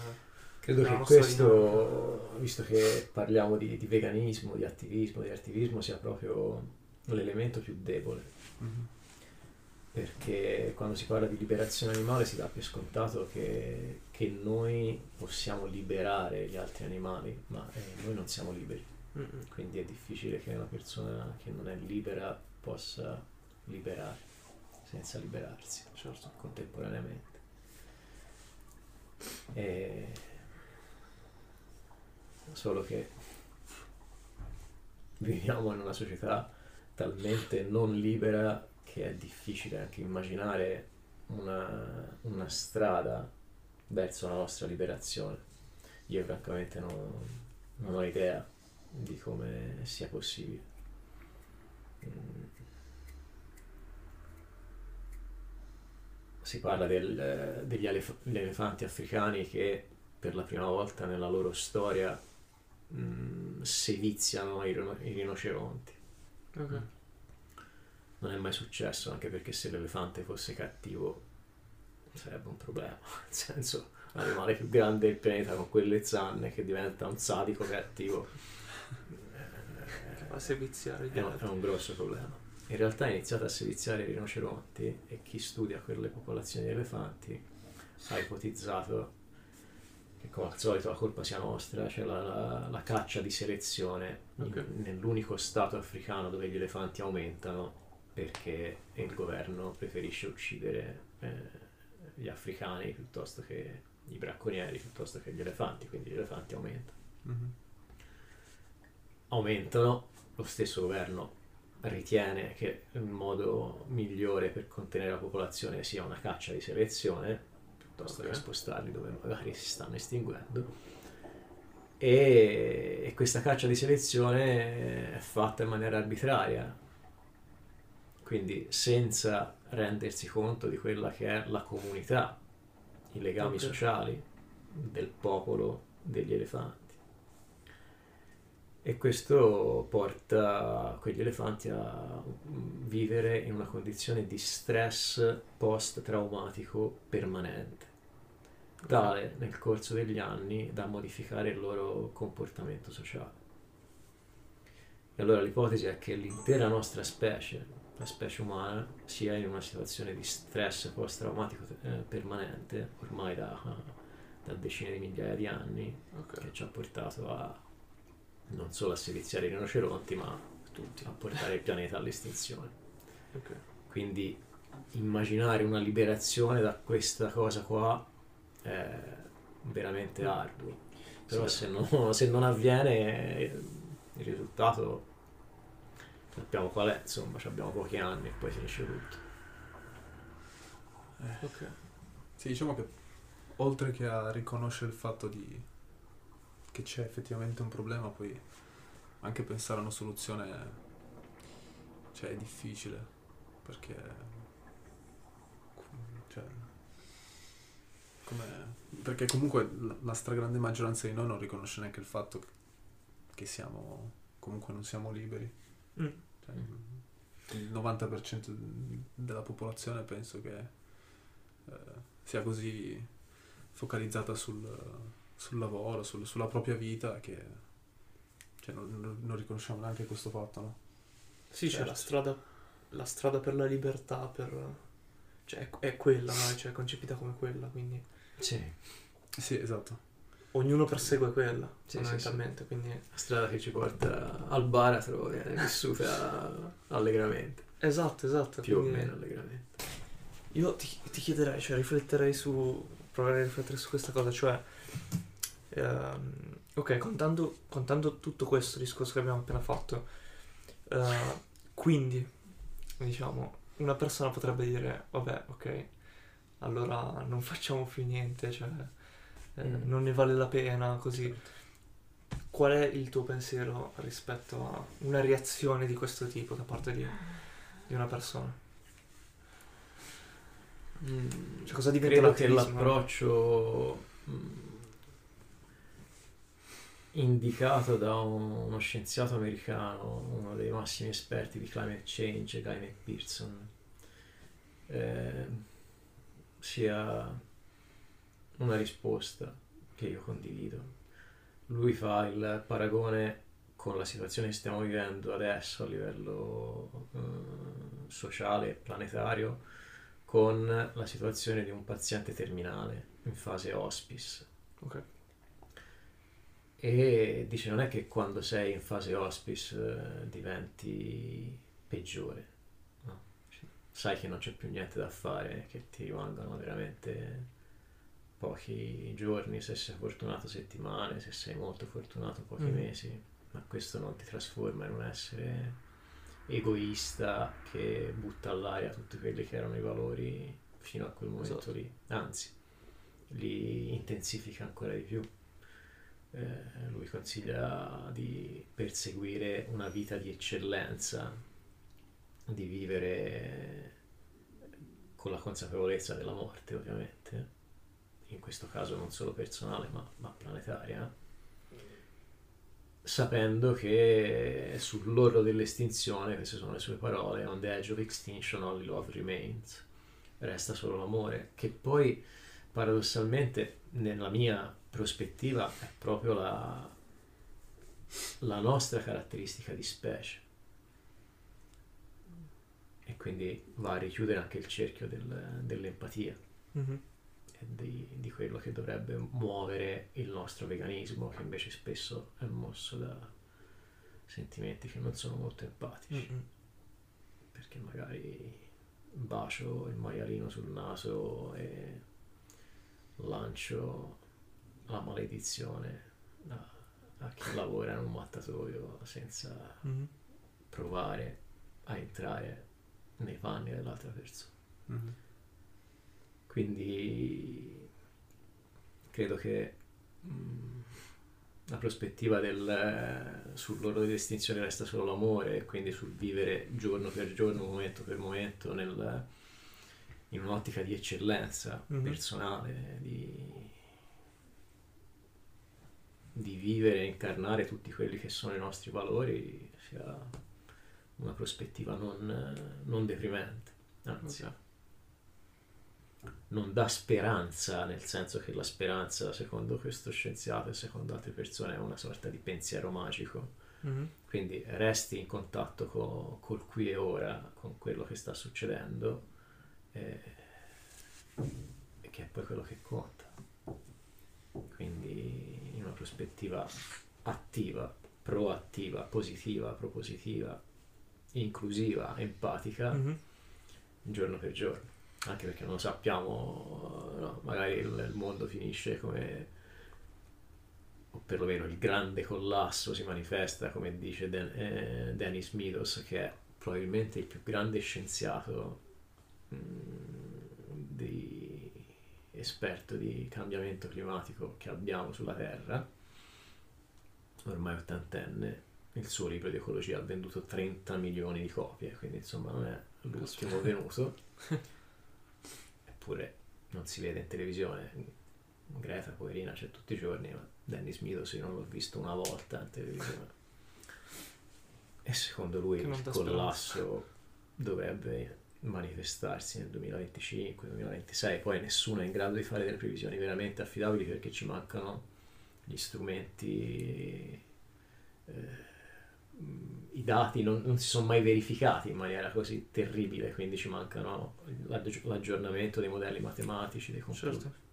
Credo che questo, visto che parliamo di, di, veganismo, di attivismo, di attivismo, sia proprio l'elemento più debole. Mm-hmm perché quando si parla di liberazione animale si dà per scontato che, che noi possiamo liberare gli altri animali, ma eh, noi non siamo liberi. Mm-mm. Quindi è difficile che una persona che non è libera possa liberare senza liberarsi certo. contemporaneamente. E... Solo che viviamo in una società talmente non libera che è difficile anche immaginare una, una strada verso la nostra liberazione. Io francamente non, non ho idea di come sia possibile. Mm. Si parla del, degli elef- elefanti africani che per la prima volta nella loro storia mh, seviziano i, i rinoceronti. Okay non è mai successo, anche perché se l'elefante fosse cattivo sarebbe un problema. Nel senso, l'animale più grande del pianeta con quelle zanne che diventa un sadico cattivo. Fa seviziare è, un, è un grosso problema. In realtà è iniziato a seviziare i rinoceronti e chi studia quelle popolazioni di elefanti ha ipotizzato che come al solito la colpa sia nostra, c'è la, la, la caccia di selezione okay. in, nell'unico stato africano dove gli elefanti aumentano perché il governo preferisce uccidere eh, gli africani piuttosto che i bracconieri, piuttosto che gli elefanti, quindi gli elefanti aumentano. Mm-hmm. Aumentano, lo stesso governo ritiene che il modo migliore per contenere la popolazione sia una caccia di selezione, piuttosto okay. che spostarli dove magari si stanno estinguendo. E, e questa caccia di selezione è fatta in maniera arbitraria, quindi senza rendersi conto di quella che è la comunità, i legami okay. sociali del popolo degli elefanti. E questo porta quegli elefanti a vivere in una condizione di stress post-traumatico permanente, tale nel corso degli anni da modificare il loro comportamento sociale. E allora l'ipotesi è che l'intera nostra specie, la specie umana sia in una situazione di stress post-traumatico eh, permanente ormai da, da, decine di migliaia di anni okay. che ci ha portato a non solo a seviziare i rinoceronti ma tutti, a portare il pianeta all'estinzione. Okay. Quindi immaginare una liberazione da questa cosa qua è veramente arduo. Però sì. se, non, se non avviene il risultato sappiamo qual è, insomma, abbiamo pochi anni e poi finisce tutto. Eh. Ok. Sì, diciamo che oltre che a riconoscere il fatto di che c'è effettivamente un problema, poi anche pensare a una soluzione cioè, è difficile perché cioè, perché comunque la, stragrande maggioranza di noi non riconosce neanche il fatto che siamo comunque non siamo liberi Mm. Cioè, il 90% della popolazione penso che eh, sia così focalizzata sul, sul lavoro, sul- sulla propria vita che cioè, non, non- riconosciamo neanche questo fatto, no? Sì, c'è Certo. la strada, la strada per la libertà, per... Cioè, è, è quella, no? Cioè, è concepita come quella, quindi Sì, Sì, esatto. ognuno persegue quella, Sì, fondamentalmente, quindi... la strada che ci porta al baratro viene vissuta allegramente, Esatto, esatto. più o quindi- meno allegramente. Io ti, ti chiederei, cioè rifletterei su, proverei a riflettere su questa cosa, cioè, ehm, ok, contando, contando tutto questo discorso che abbiamo appena fatto, eh, quindi, diciamo, una persona potrebbe dire, vabbè, ok, allora non facciamo più niente, cioè, eh, Mm. non ne vale la pena, così. Qual è il tuo pensiero rispetto a una reazione di questo tipo da parte di, di una persona? Mm, Cioè, cosa diventa Credo che l'attivismo? l'approccio mm, indicato da un- uno scienziato americano, uno dei massimi esperti di climate change, Guy McPherson, eh, sia una risposta che io condivido. Lui fa il paragone con la situazione che stiamo vivendo adesso a livello eh, sociale e planetario con la situazione di un paziente terminale in fase hospice. Ok. E dice non è che quando sei in fase hospice eh, diventi peggiore, no? Sai che non c'è più niente da fare, che ti rimangono veramente pochi giorni, se sei fortunato settimane, se sei molto fortunato pochi Mm. mesi, ma questo non ti trasforma in un essere egoista che butta all'aria tutti quelli che erano i valori fino a quel momento Esatto. lì, anzi li intensifica ancora di più. Eh, lui consiglia di perseguire una vita di eccellenza, di vivere con la consapevolezza della morte, ovviamente, in questo caso non solo personale ma, ma planetaria, sapendo che sull'orlo dell'estinzione, queste sono le sue parole, on the edge of extinction only love remains, resta solo l'amore, che poi paradossalmente nella mia prospettiva è proprio la, la nostra caratteristica di specie e quindi va a richiudere anche il cerchio del- dell'empatia Mhm. e di, di quello che dovrebbe muovere il nostro veganismo che invece spesso è mosso da sentimenti che non sono molto empatici Mhm. perché magari bacio il maialino sul naso e lancio la maledizione a, a chi lavora in un mattatoio senza Mhm. provare a entrare nei panni dell'altra persona. Mhm. Quindi credo che mm, la prospettiva del eh, sull'orlo dell'estinzione resta solo l'amore e quindi sul vivere giorno per giorno, momento per momento nel- in un'ottica di eccellenza Mhm. personale, di, di vivere e incarnare tutti quelli che sono i nostri valori sia una prospettiva non, non deprimente, anzi Ok. non dà speranza, nel senso che la speranza, secondo questo scienziato e secondo altre persone, è una sorta di pensiero magico. Mhm. Quindi resti in contatto co- col qui e ora, con quello che sta succedendo, e, che è poi quello che conta. Quindi in una prospettiva attiva, proattiva, positiva, propositiva, inclusiva, empatica, Mhm. giorno per giorno, anche perché non sappiamo, no, magari il, il mondo finisce come, o perlomeno il grande collasso si manifesta, come dice Dan- eh, Dennis Meadows, che è probabilmente il più grande scienziato mm, di esperto di cambiamento climatico che abbiamo sulla Terra, ormai ottantenne, il suo libro di ecologia ha venduto 30 milioni di copie, quindi insomma non è l'ultimo venuto. Eppure non si vede in televisione. Greta, poverina, c'è tutti i giorni, ma Dennis Meadows io non l'ho visto una volta in televisione. E secondo lui il collasso dovrebbe manifestarsi nel 2025-2026, poi nessuno è in grado di fare delle previsioni veramente affidabili perché ci mancano gli strumenti, eh, i dati non, non, si sono mai verificati in maniera così terribile, quindi ci mancano l'aggiornamento dei modelli matematici, dei computer. Certo.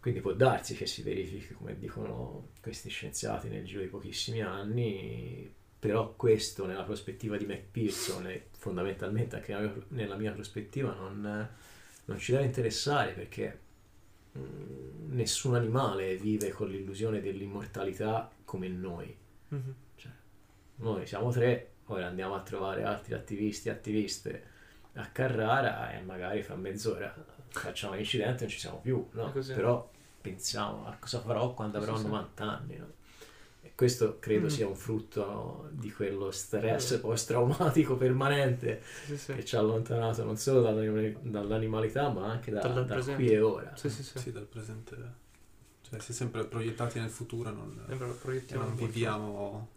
Quindi può darsi che si verifichi, come dicono questi scienziati, nel giro di pochissimi anni, però questo nella prospettiva di McPherson e fondamentalmente anche nella mia prospettiva non, non ci deve interessare perché mh, mm, nessun animale vive con l'illusione dell'immortalità come noi. Mm-hmm. Cioè, noi siamo tre, ora andiamo a trovare altri attivisti e attiviste a Carrara e magari fra mezz'ora facciamo l'incidente e non ci siamo più, no? Però pensiamo a cosa farò quando avrò sì, 90 sì. anni, no? Questo credo mm. sia un frutto di quello stress mm. post-traumatico permanente sì, che ci ha allontanato non solo dall'animalità ma anche da, da qui e ora. Sì, sì, sì. dal presente. Cioè, si è sempre proiettati nel futuro non, e non viviamo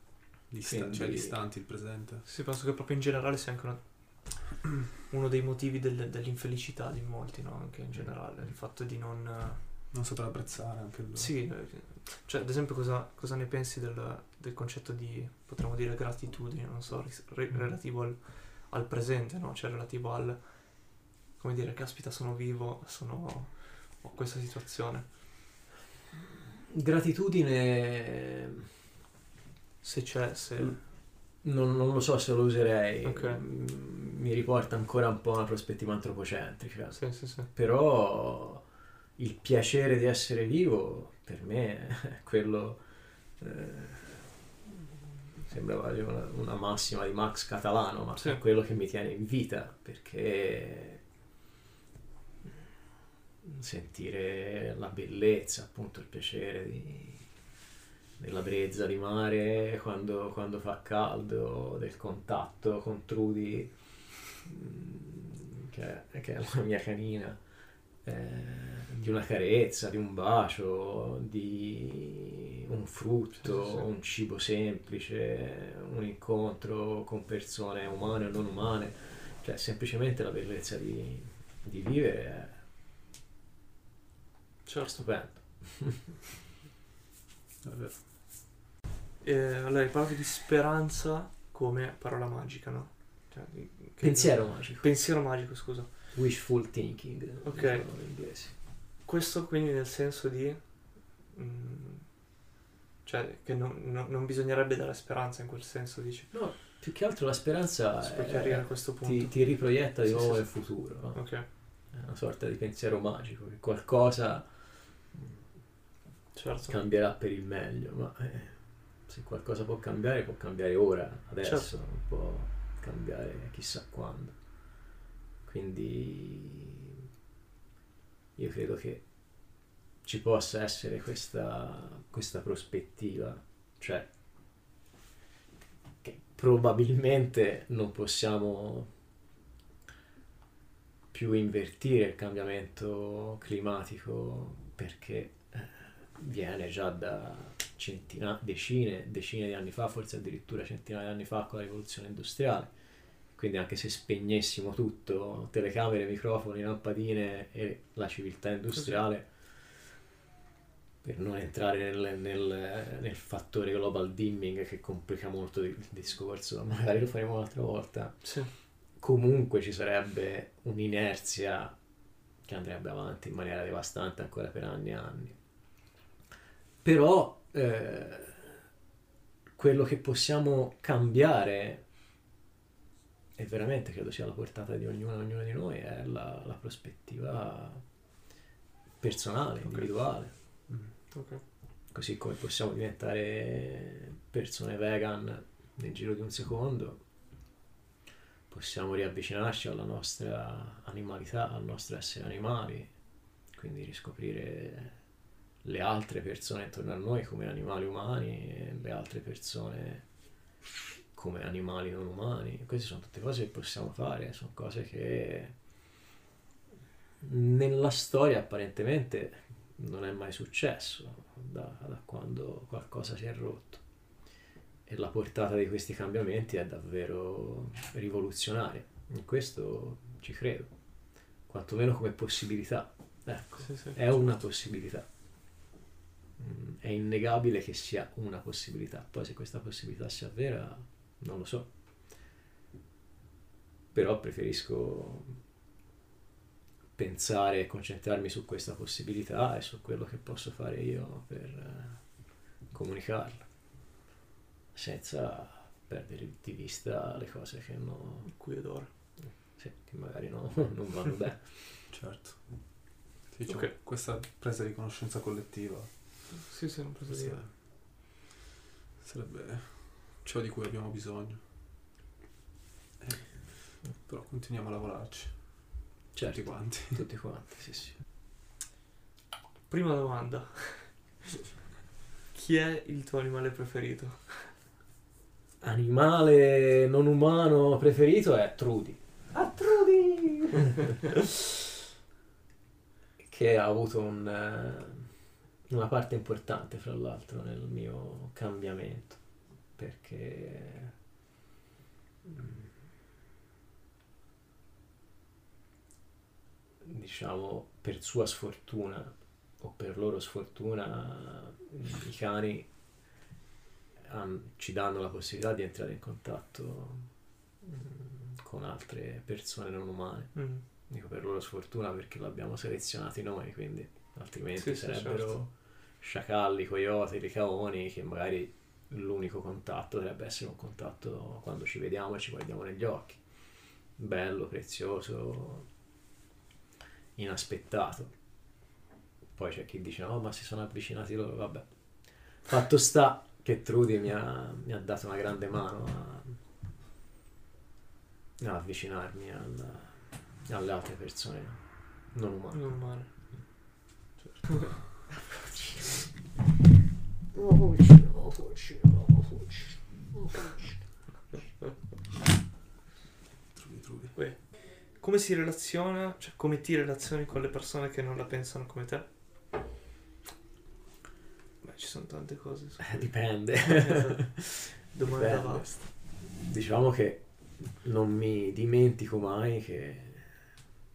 dista- Quindi... cioè, distanti il presente. Sì, penso che proprio in generale sia anche una uno dei motivi del, dell'infelicità di molti, no? Anche in generale, il fatto di non... Non saper apprezzare anche lui. Sì, cioè ad esempio cosa, cosa ne pensi del, del, concetto di, potremmo dire, gratitudine, non so, re, mm. relativo al, al, presente, no? Cioè relativo al, come dire, caspita sono vivo, sono, ho questa situazione. Gratitudine... Se c'è, se... Mm non, non, lo so se lo userei. Okay. Mi riporta ancora un po' a una prospettiva antropocentrica. Sì, sì, sì. Però il piacere di essere vivo per me è quello. Eh, sembra una, una, massima di Max Catalano, ma è quello che mi tiene in vita perché sentire la bellezza, appunto il piacere di della brezza di mare quando, quando fa caldo, del contatto con Trudy, mm, che, che, è la mia canina, eh, di una carezza, di un bacio, di un frutto, sì, sì. un cibo semplice, un incontro con persone umane o non umane, cioè semplicemente la bellezza di, di vivere è certo. stupendo. Eh, allora, hai parlato di speranza come parola magica, no? Cioè, pensiero magico. Pensiero magico, scusa. Wishful thinking. Ok. In inglese. Questo quindi nel senso di... Mm, cioè, che non, non, non, bisognerebbe dare speranza in quel senso, dici? No, più che altro la speranza si può chiarire a questo punto. Ti, ti riproietta di sì, nuovo sì, nel futuro. No? Ok. È una sorta di pensiero magico, che qualcosa certo. cambierà per il meglio, ma... Eh se qualcosa può cambiare, può cambiare ora, adesso, certo. non può cambiare chissà quando. Quindi io credo che ci possa essere questa, questa prospettiva, cioè che probabilmente non possiamo più invertire il cambiamento climatico perché eh, viene già da centinaia, decine, decine di anni fa, forse addirittura centinaia di anni fa con la rivoluzione industriale. Quindi anche se spegnessimo tutto, telecamere, microfoni, lampadine e la civiltà industriale, per non entrare nel, nel, nel, fattore global dimming che complica molto il discorso, magari lo faremo un'altra volta. Sì. Comunque ci sarebbe un'inerzia che andrebbe avanti in maniera devastante ancora per anni e anni. Però eh, quello che possiamo cambiare e veramente credo sia alla portata di ognuno ognuno di noi è la, la prospettiva personale, okay. individuale. Mm. Okay. Così come possiamo diventare persone vegan nel giro di un secondo, possiamo riavvicinarci alla nostra animalità, al nostro essere animali, quindi riscoprire le altre persone intorno a noi come animali umani e le altre persone come animali non umani. Queste sono tutte cose che possiamo fare, sono cose che nella storia apparentemente non è mai successo da, da quando qualcosa si è rotto. E la portata di questi cambiamenti è davvero rivoluzionaria. In questo ci credo, quantomeno come possibilità. Ecco, sì, sì. è una possibilità. Mm, è innegabile che sia una possibilità. Poi se questa possibilità si avvera, non lo so. Però preferisco pensare e concentrarmi su questa possibilità e su quello che posso fare io per eh, comunicarla, senza perdere di vista le cose che, no, Qui ed ora. sì, che magari no- non vanno bene. Certo. Sì, diciamo, Ok. Questa presa di conoscenza collettiva Sì, sì, non preso questa sarebbe ciò di cui abbiamo bisogno. Eh, però continuiamo a lavorarci, tutti Certo, quanti. tutti quanti, sì sì. Prima domanda. Chi è il tuo animale preferito? Animale non umano preferito è Trudy. Ah, Trudy! che ha avuto un, eh, una parte importante, fra l'altro, nel mio cambiamento. Perché... mm, Diciamo, per sua sfortuna o per loro sfortuna, i cani han- ci danno la possibilità di entrare in contatto mm, con altre persone non umane. Mm. Dico per loro sfortuna perché l'abbiamo selezionati noi, quindi altrimenti Sì, sì, sarebbero certo. sciacalli, coyote, licaoni che magari l'unico contatto dovrebbe essere un contatto quando ci vediamo e ci guardiamo negli occhi. Bello, prezioso, inaspettato. Poi c'è chi dice no, ma si sono avvicinati loro, vabbè. Fatto sta che Trudy mi ha, mi ha dato una grande mano a, a avvicinarmi al- alle altre persone non umane. Non male. Trudy, Trudy. Beh, come si relaziona, cioè come ti relazioni con le persone che non la pensano come te? Beh, ci sono tante cose. su Eh, cui- dipende. Domanda Dipende. vasta. Diciamo che non mi dimentico mai che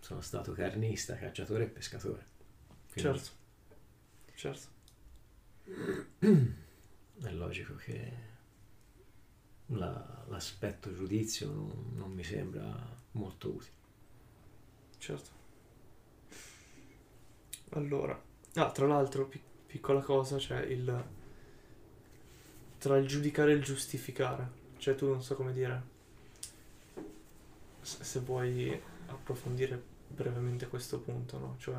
sono stato carnista, cacciatore e pescatore. Quindi Certo. Certo. è logico che la- l'aspetto giudizio non, non mi sembra molto utile. Certo. Allora, ah, tra l'altro, pi- piccola cosa, c'è il tra il giudicare e il giustificare. Cioè, tu non so come dire. Se, se vuoi approfondire brevemente questo punto, no? Cioè,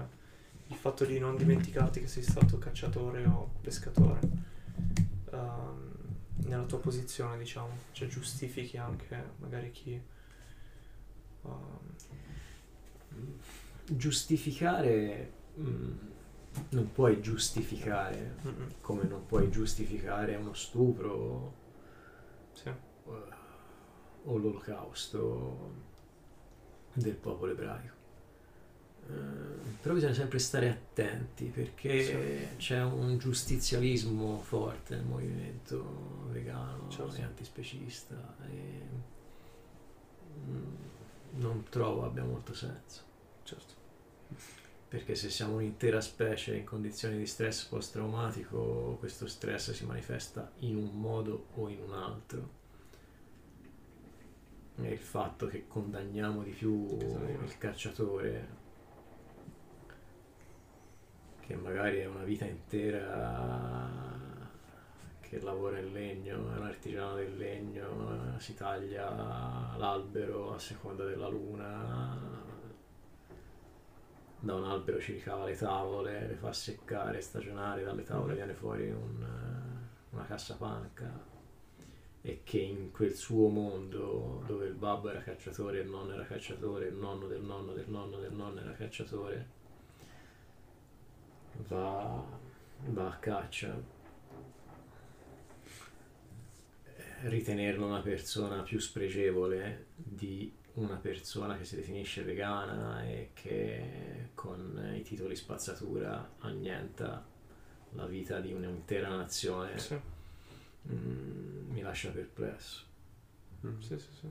il fatto di non dimenticarti che sei stato cacciatore o pescatore. Nella tua posizione, diciamo. Cioè, giustifichi anche magari chi. ehm, Giustificare mm, non puoi giustificare mm-mm, come non puoi giustificare uno stupro sì. o o l'olocausto del popolo ebraico. Eh, però bisogna sempre stare attenti perché c'è un giustizialismo forte nel movimento vegano Certo. e antispecista e mm, non trovo abbia molto senso. Certo. Perché se siamo un'intera specie in condizioni di stress post-traumatico, questo stress si manifesta in un modo o in un altro. E il fatto che condanniamo di più il cacciatore, che magari è una vita intera che lavora in legno, è un artigiano del legno, si taglia l'albero a seconda della luna, da un albero ci ricava le tavole, le fa seccare, stagionare, dalle tavole Mhm. viene fuori un, una cassapanca e che in quel suo mondo dove il babbo era cacciatore, il nonno era cacciatore, il nonno del nonno del nonno del nonno era cacciatore, va, va a caccia. Ritenerlo una persona più spregevole di una persona che si definisce vegana e che con i titoli spazzatura annienta la vita di un'intera nazione Sì, mm, mi lascia perplesso. Mm. sì, sì, sì,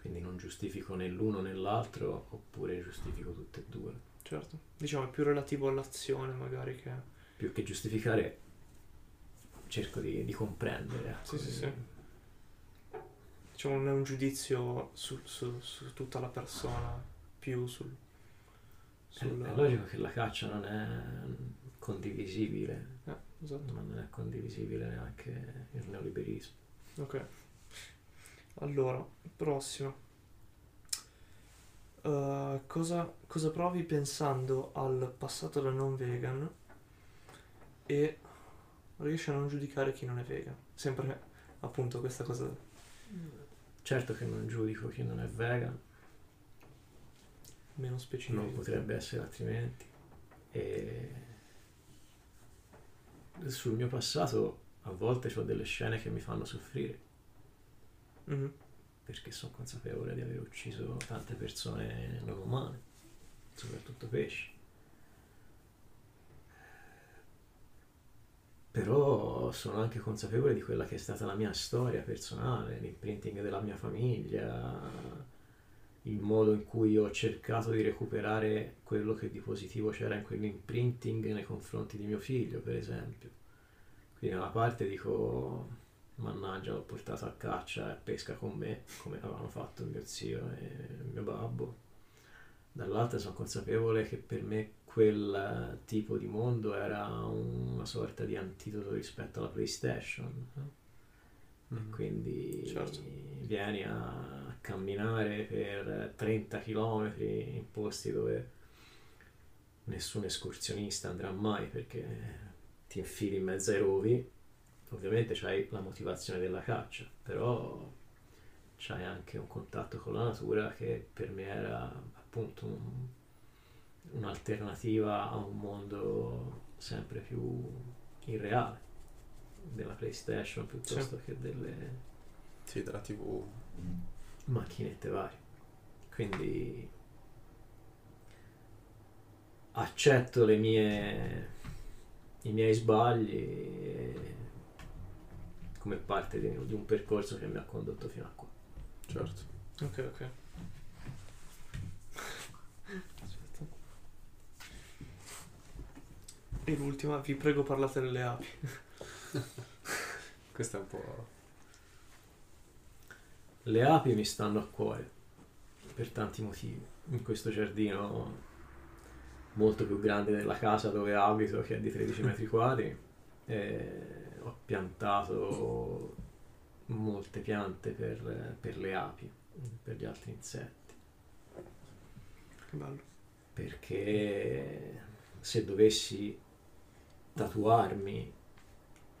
Quindi non giustifico né l'uno né l'altro, oppure giustifico tutte e due. Certo. Diciamo è più relativo all'azione magari che... Più che giustificare cerco di, di comprendere. Ecco. Sì, sì, sì. Diciamo non è un giudizio su, su- su tutta la persona, più sul... È, sul- è logico che la caccia non è condivisibile, Eh, esatto. ma non è condivisibile neanche il neoliberismo. Ok. Allora, prossimo. Uh, cosa, cosa provi pensando al passato da non vegan e riesci a non giudicare chi non è vegan? Sempre appunto questa cosa. Certo che non giudico chi non è vegan, Meno specifica. non potrebbe essere altrimenti. E sul mio passato a volte ho delle scene che mi fanno soffrire Mhm. Perché sono consapevole di aver ucciso tante persone non umane, soprattutto pesci. Però sono anche consapevole di quella che è stata la mia storia personale, l'imprinting della mia famiglia, il modo in cui ho cercato di recuperare quello che di positivo c'era in quell'imprinting nei confronti di mio figlio, per esempio. Quindi da una parte dico, mannaggia, l'ho portato a caccia e a pesca con me, come avevano fatto mio zio e mio babbo. Dall'altra sono consapevole che per me quel tipo di mondo era una sorta di antidoto rispetto alla PlayStation. Mhm. Quindi Certo. vieni a camminare per 30 km in posti dove nessun escursionista andrà mai perché ti infili in mezzo ai rovi. Ovviamente c'hai la motivazione della caccia, però c'hai anche un contatto con la natura che per me era appunto un- un'alternativa a un mondo sempre più irreale della PlayStation piuttosto che delle Sì, della TV. macchinette varie. Quindi accetto le mie, i miei sbagli e- come parte di, di un percorso che mi ha condotto fino a qua. Certo. Ok, ok. Aspetta. E l'ultima, vi prego parlate delle api. Questo è un po'... Le api mi stanno a cuore per tanti motivi. In questo giardino molto più grande della casa dove abito, che è di 13 metri quadri, eh, ho piantato molte piante per, per le api, per gli altri insetti. Che bello. Perché se dovessi tatuarmi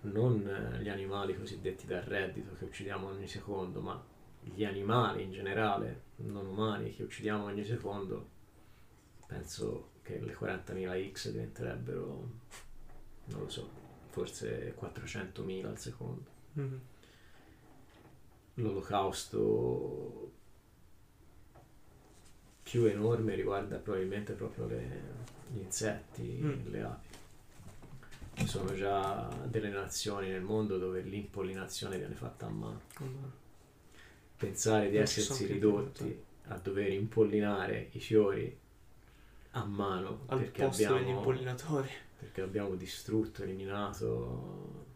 non gli animali cosiddetti da reddito che uccidiamo ogni secondo, ma gli animali in generale, non umani, che uccidiamo ogni secondo, penso che le 40.000 X diventerebbero, non lo so, forse 400.000 al secondo. Mhm. L'olocausto più enorme riguarda probabilmente proprio le- gli insetti, Mm. le api. Ci sono già delle nazioni nel mondo dove l'impollinazione viene fatta a mano. Come- Pensare di Non essersi ridotti a dover impollinare i fiori a mano Al perché posto degli abbiamo, impollinatori. Perché abbiamo distrutto, eliminato,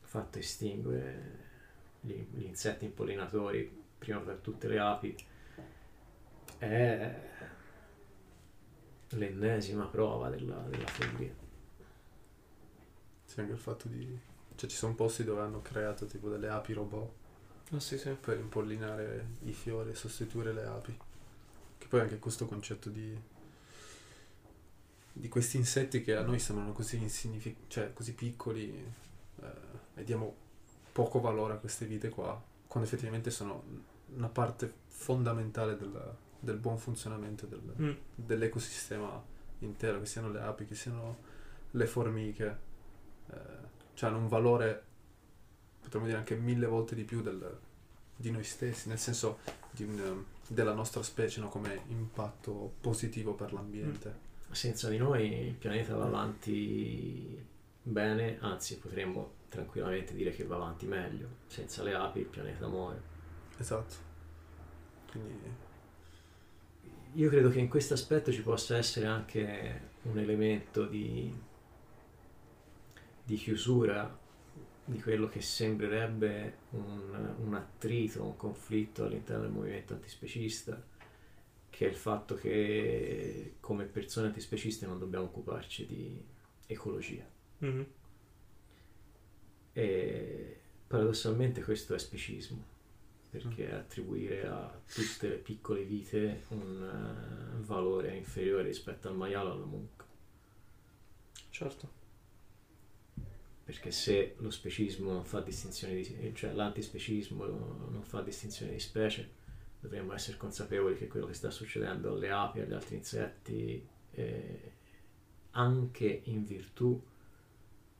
fatto estinguere gli, gli insetti impollinatori, prima per tutte le api, è l'ennesima prova della, della follia. Sì, anche il fatto di... Cioè ci sono posti dove hanno creato tipo delle api robot Ah sì sì. per impollinare i fiori e sostituire le api. Che poi anche questo concetto di... di questi insetti che a noi sembrano così insignificanti, cioè così piccoli eh, e diamo poco valore a queste vite qua, quando effettivamente sono una parte fondamentale del, del buon funzionamento del, Mm. dell'ecosistema intero, che siano le api, che siano le formiche, eh, cioè hanno un valore, potremmo dire anche mille volte di più del- di noi stessi, nel senso di un- della nostra specie, no? come impatto positivo per l'ambiente. Senza di noi il pianeta va avanti bene, anzi potremmo tranquillamente dire che va avanti meglio. Senza le api il pianeta muore. Esatto. Quindi, Io credo che in questo aspetto ci possa essere anche un elemento di, di chiusura di quello che sembrerebbe un, un attrito, un conflitto all'interno del movimento antispecista, che è il fatto che come persone antispeciste non dobbiamo occuparci di ecologia. Mhm. E paradossalmente questo è specismo, perché attribuire a tutte le piccole vite un eh, valore inferiore rispetto al maiale o alla mucca. Certo. Perché se lo specismo non fa distinzione di, cioè l'antispecismo non fa distinzione di specie, dovremmo essere consapevoli che quello che sta succedendo alle api e agli altri insetti, eh, anche in virtù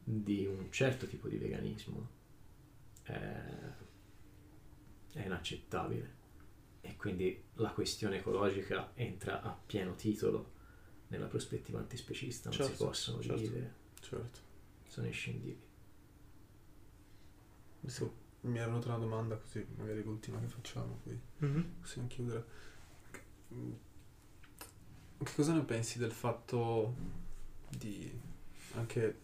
di un certo tipo di veganismo, è, è inaccettabile. E quindi la questione ecologica entra a pieno titolo nella prospettiva antispecista, non si Certo, possono certo. dividere, Certo. sono inscindibili. Adesso mi era venuta una domanda così, magari l'ultima che facciamo, poi Mhm. possiamo chiudere. Che cosa ne pensi del fatto di anche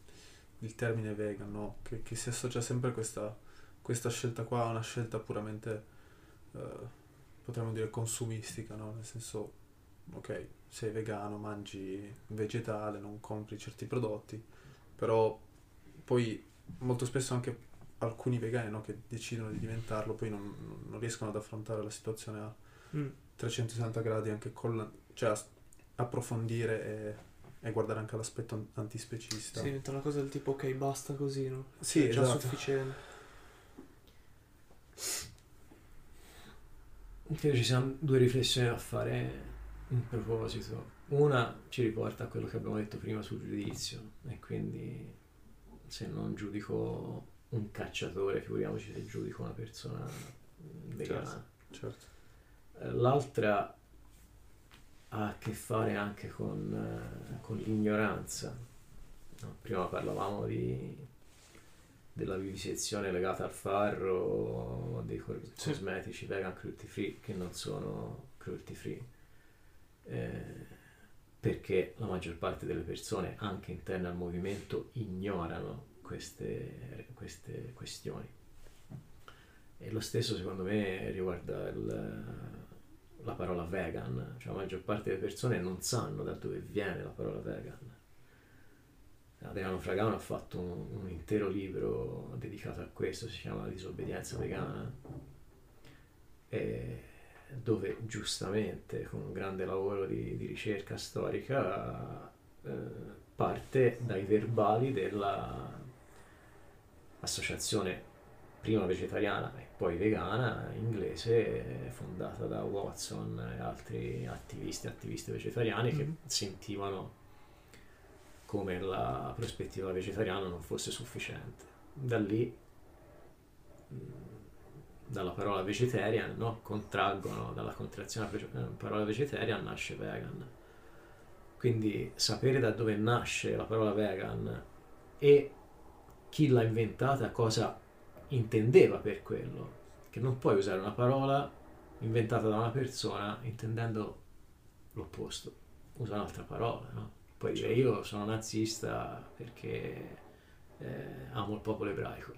il termine vegan, no? Che, che si associa sempre questa, questa scelta qua a una scelta puramente, eh, potremmo dire, consumistica, no? Nel senso, ok, sei vegano, mangi vegetale, non compri certi prodotti, però poi molto spesso anche alcuni vegani no, che decidono di diventarlo poi non, non riescono ad affrontare la situazione a Mm. 360 gradi anche con la, cioè a- approfondire e, e guardare anche l'aspetto an- antispecista. Sì, diventa una cosa del tipo ok, basta così, no? Sì, è già esatto. sufficiente. Credo ci siano due riflessioni da fare in proposito. Una ci riporta a quello che abbiamo detto prima sul giudizio e quindi se non giudico un cacciatore, figuriamoci se giudico una persona vegana. Certo. Eh, L'altra ha a che fare anche con, eh, con l'ignoranza. no? Prima parlavamo di, della vivisezione legata al farro, dei Sì. cosmetici vegan cruelty free che non sono cruelty free. Eh, perché la maggior parte delle persone, anche interne al movimento, ignorano queste, queste questioni. E lo stesso secondo me riguarda il- la parola vegan, cioè la maggior parte delle persone non sanno da dove viene la parola vegan. Adriano Fragano ha fatto un, un intero libro dedicato a questo, si chiama La disobbedienza vegana, e dove giustamente con un grande lavoro di, di ricerca storica eh, parte dai verbali della associazione prima vegetariana e poi vegana inglese fondata da Watson e altri attivisti e attiviste vegetariani che Mhm. sentivano come la prospettiva vegetariana non fosse sufficiente. Da lì, mh, dalla parola vegetarian, no? contraggono, dalla contrazione della eh, parola vegetarian nasce vegan. Quindi sapere da dove nasce la parola vegan e chi l'ha inventata cosa intendeva per quello, che non puoi usare una parola inventata da una persona intendendo l'opposto, usa un'altra parola, no? Puoi dire io sono nazista perché eh, amo il popolo ebraico.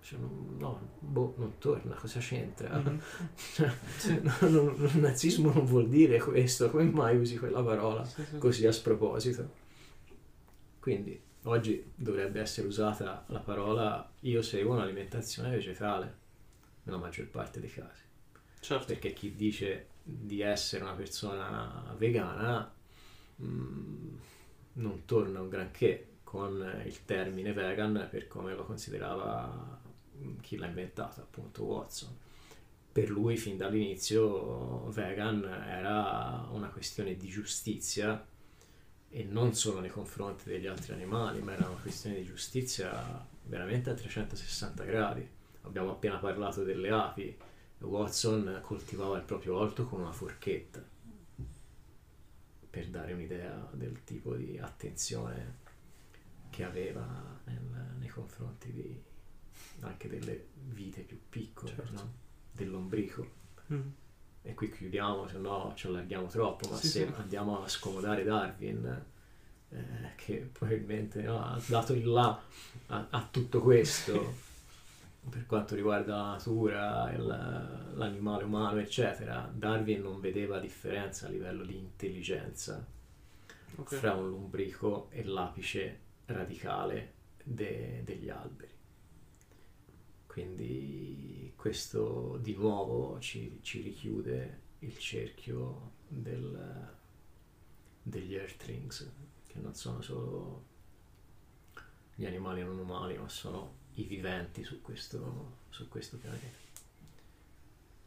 Cioè, non- no, boh, non torna, cosa c'entra? Mhm. Cioè, no, non- non- il nazismo non vuol dire questo, come mai usi quella parola? Sì, sì. così a sproposito. Quindi oggi dovrebbe essere usata la parola io seguo un'alimentazione vegetale nella maggior parte dei casi, Certo. perché chi dice di essere una persona vegana mm, non torna un granché con il termine vegan per come lo considerava mm, chi l'ha inventato, appunto Watson. Per lui fin dall'inizio vegan era una questione di giustizia e non solo nei confronti degli altri animali, ma era una questione di giustizia veramente a 360 gradi. Abbiamo appena parlato delle api, Watson coltivava il proprio orto con una forchetta per dare un'idea del tipo di attenzione che aveva nel- nei confronti di, anche delle vite più piccole, Certo. no? dell'ombrico. Mhm. E qui chiudiamo, se no ci allarghiamo troppo, ma Sì, se sì. andiamo a scomodare Darwin, eh, che probabilmente no, ha dato il là a, a tutto questo, per quanto riguarda la natura, il- l'animale umano, eccetera, Darwin non vedeva differenza a livello di intelligenza Ok. fra un lombrico e l'apice radicale de- degli alberi. Quindi questo di nuovo ci, ci richiude il cerchio del- degli Earthlings, che non sono solo gli animali non umani, ma sono i viventi su questo, su questo pianeta.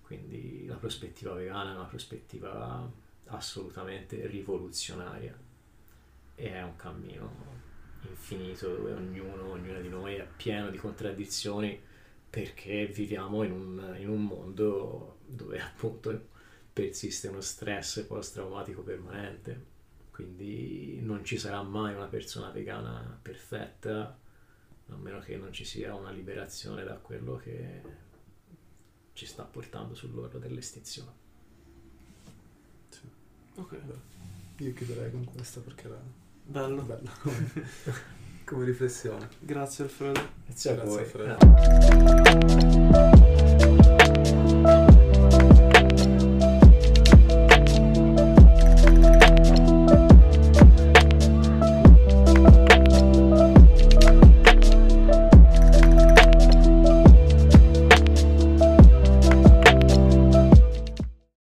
Quindi la prospettiva vegana è una prospettiva assolutamente rivoluzionaria e è un cammino infinito dove ognuno, ognuna di noi è pieno di contraddizioni perché viviamo in un, in un mondo dove appunto persiste uno stress post-traumatico permanente quindi non ci sarà mai una persona vegana perfetta a meno che non ci sia una liberazione da quello che ci sta portando sull'orlo dell'estinzione. Ok. Io chiuderei con questa perché era Bello. bella come, riflessione. Grazie Alfredo. Grazie a Grazie, voi. Alfredo.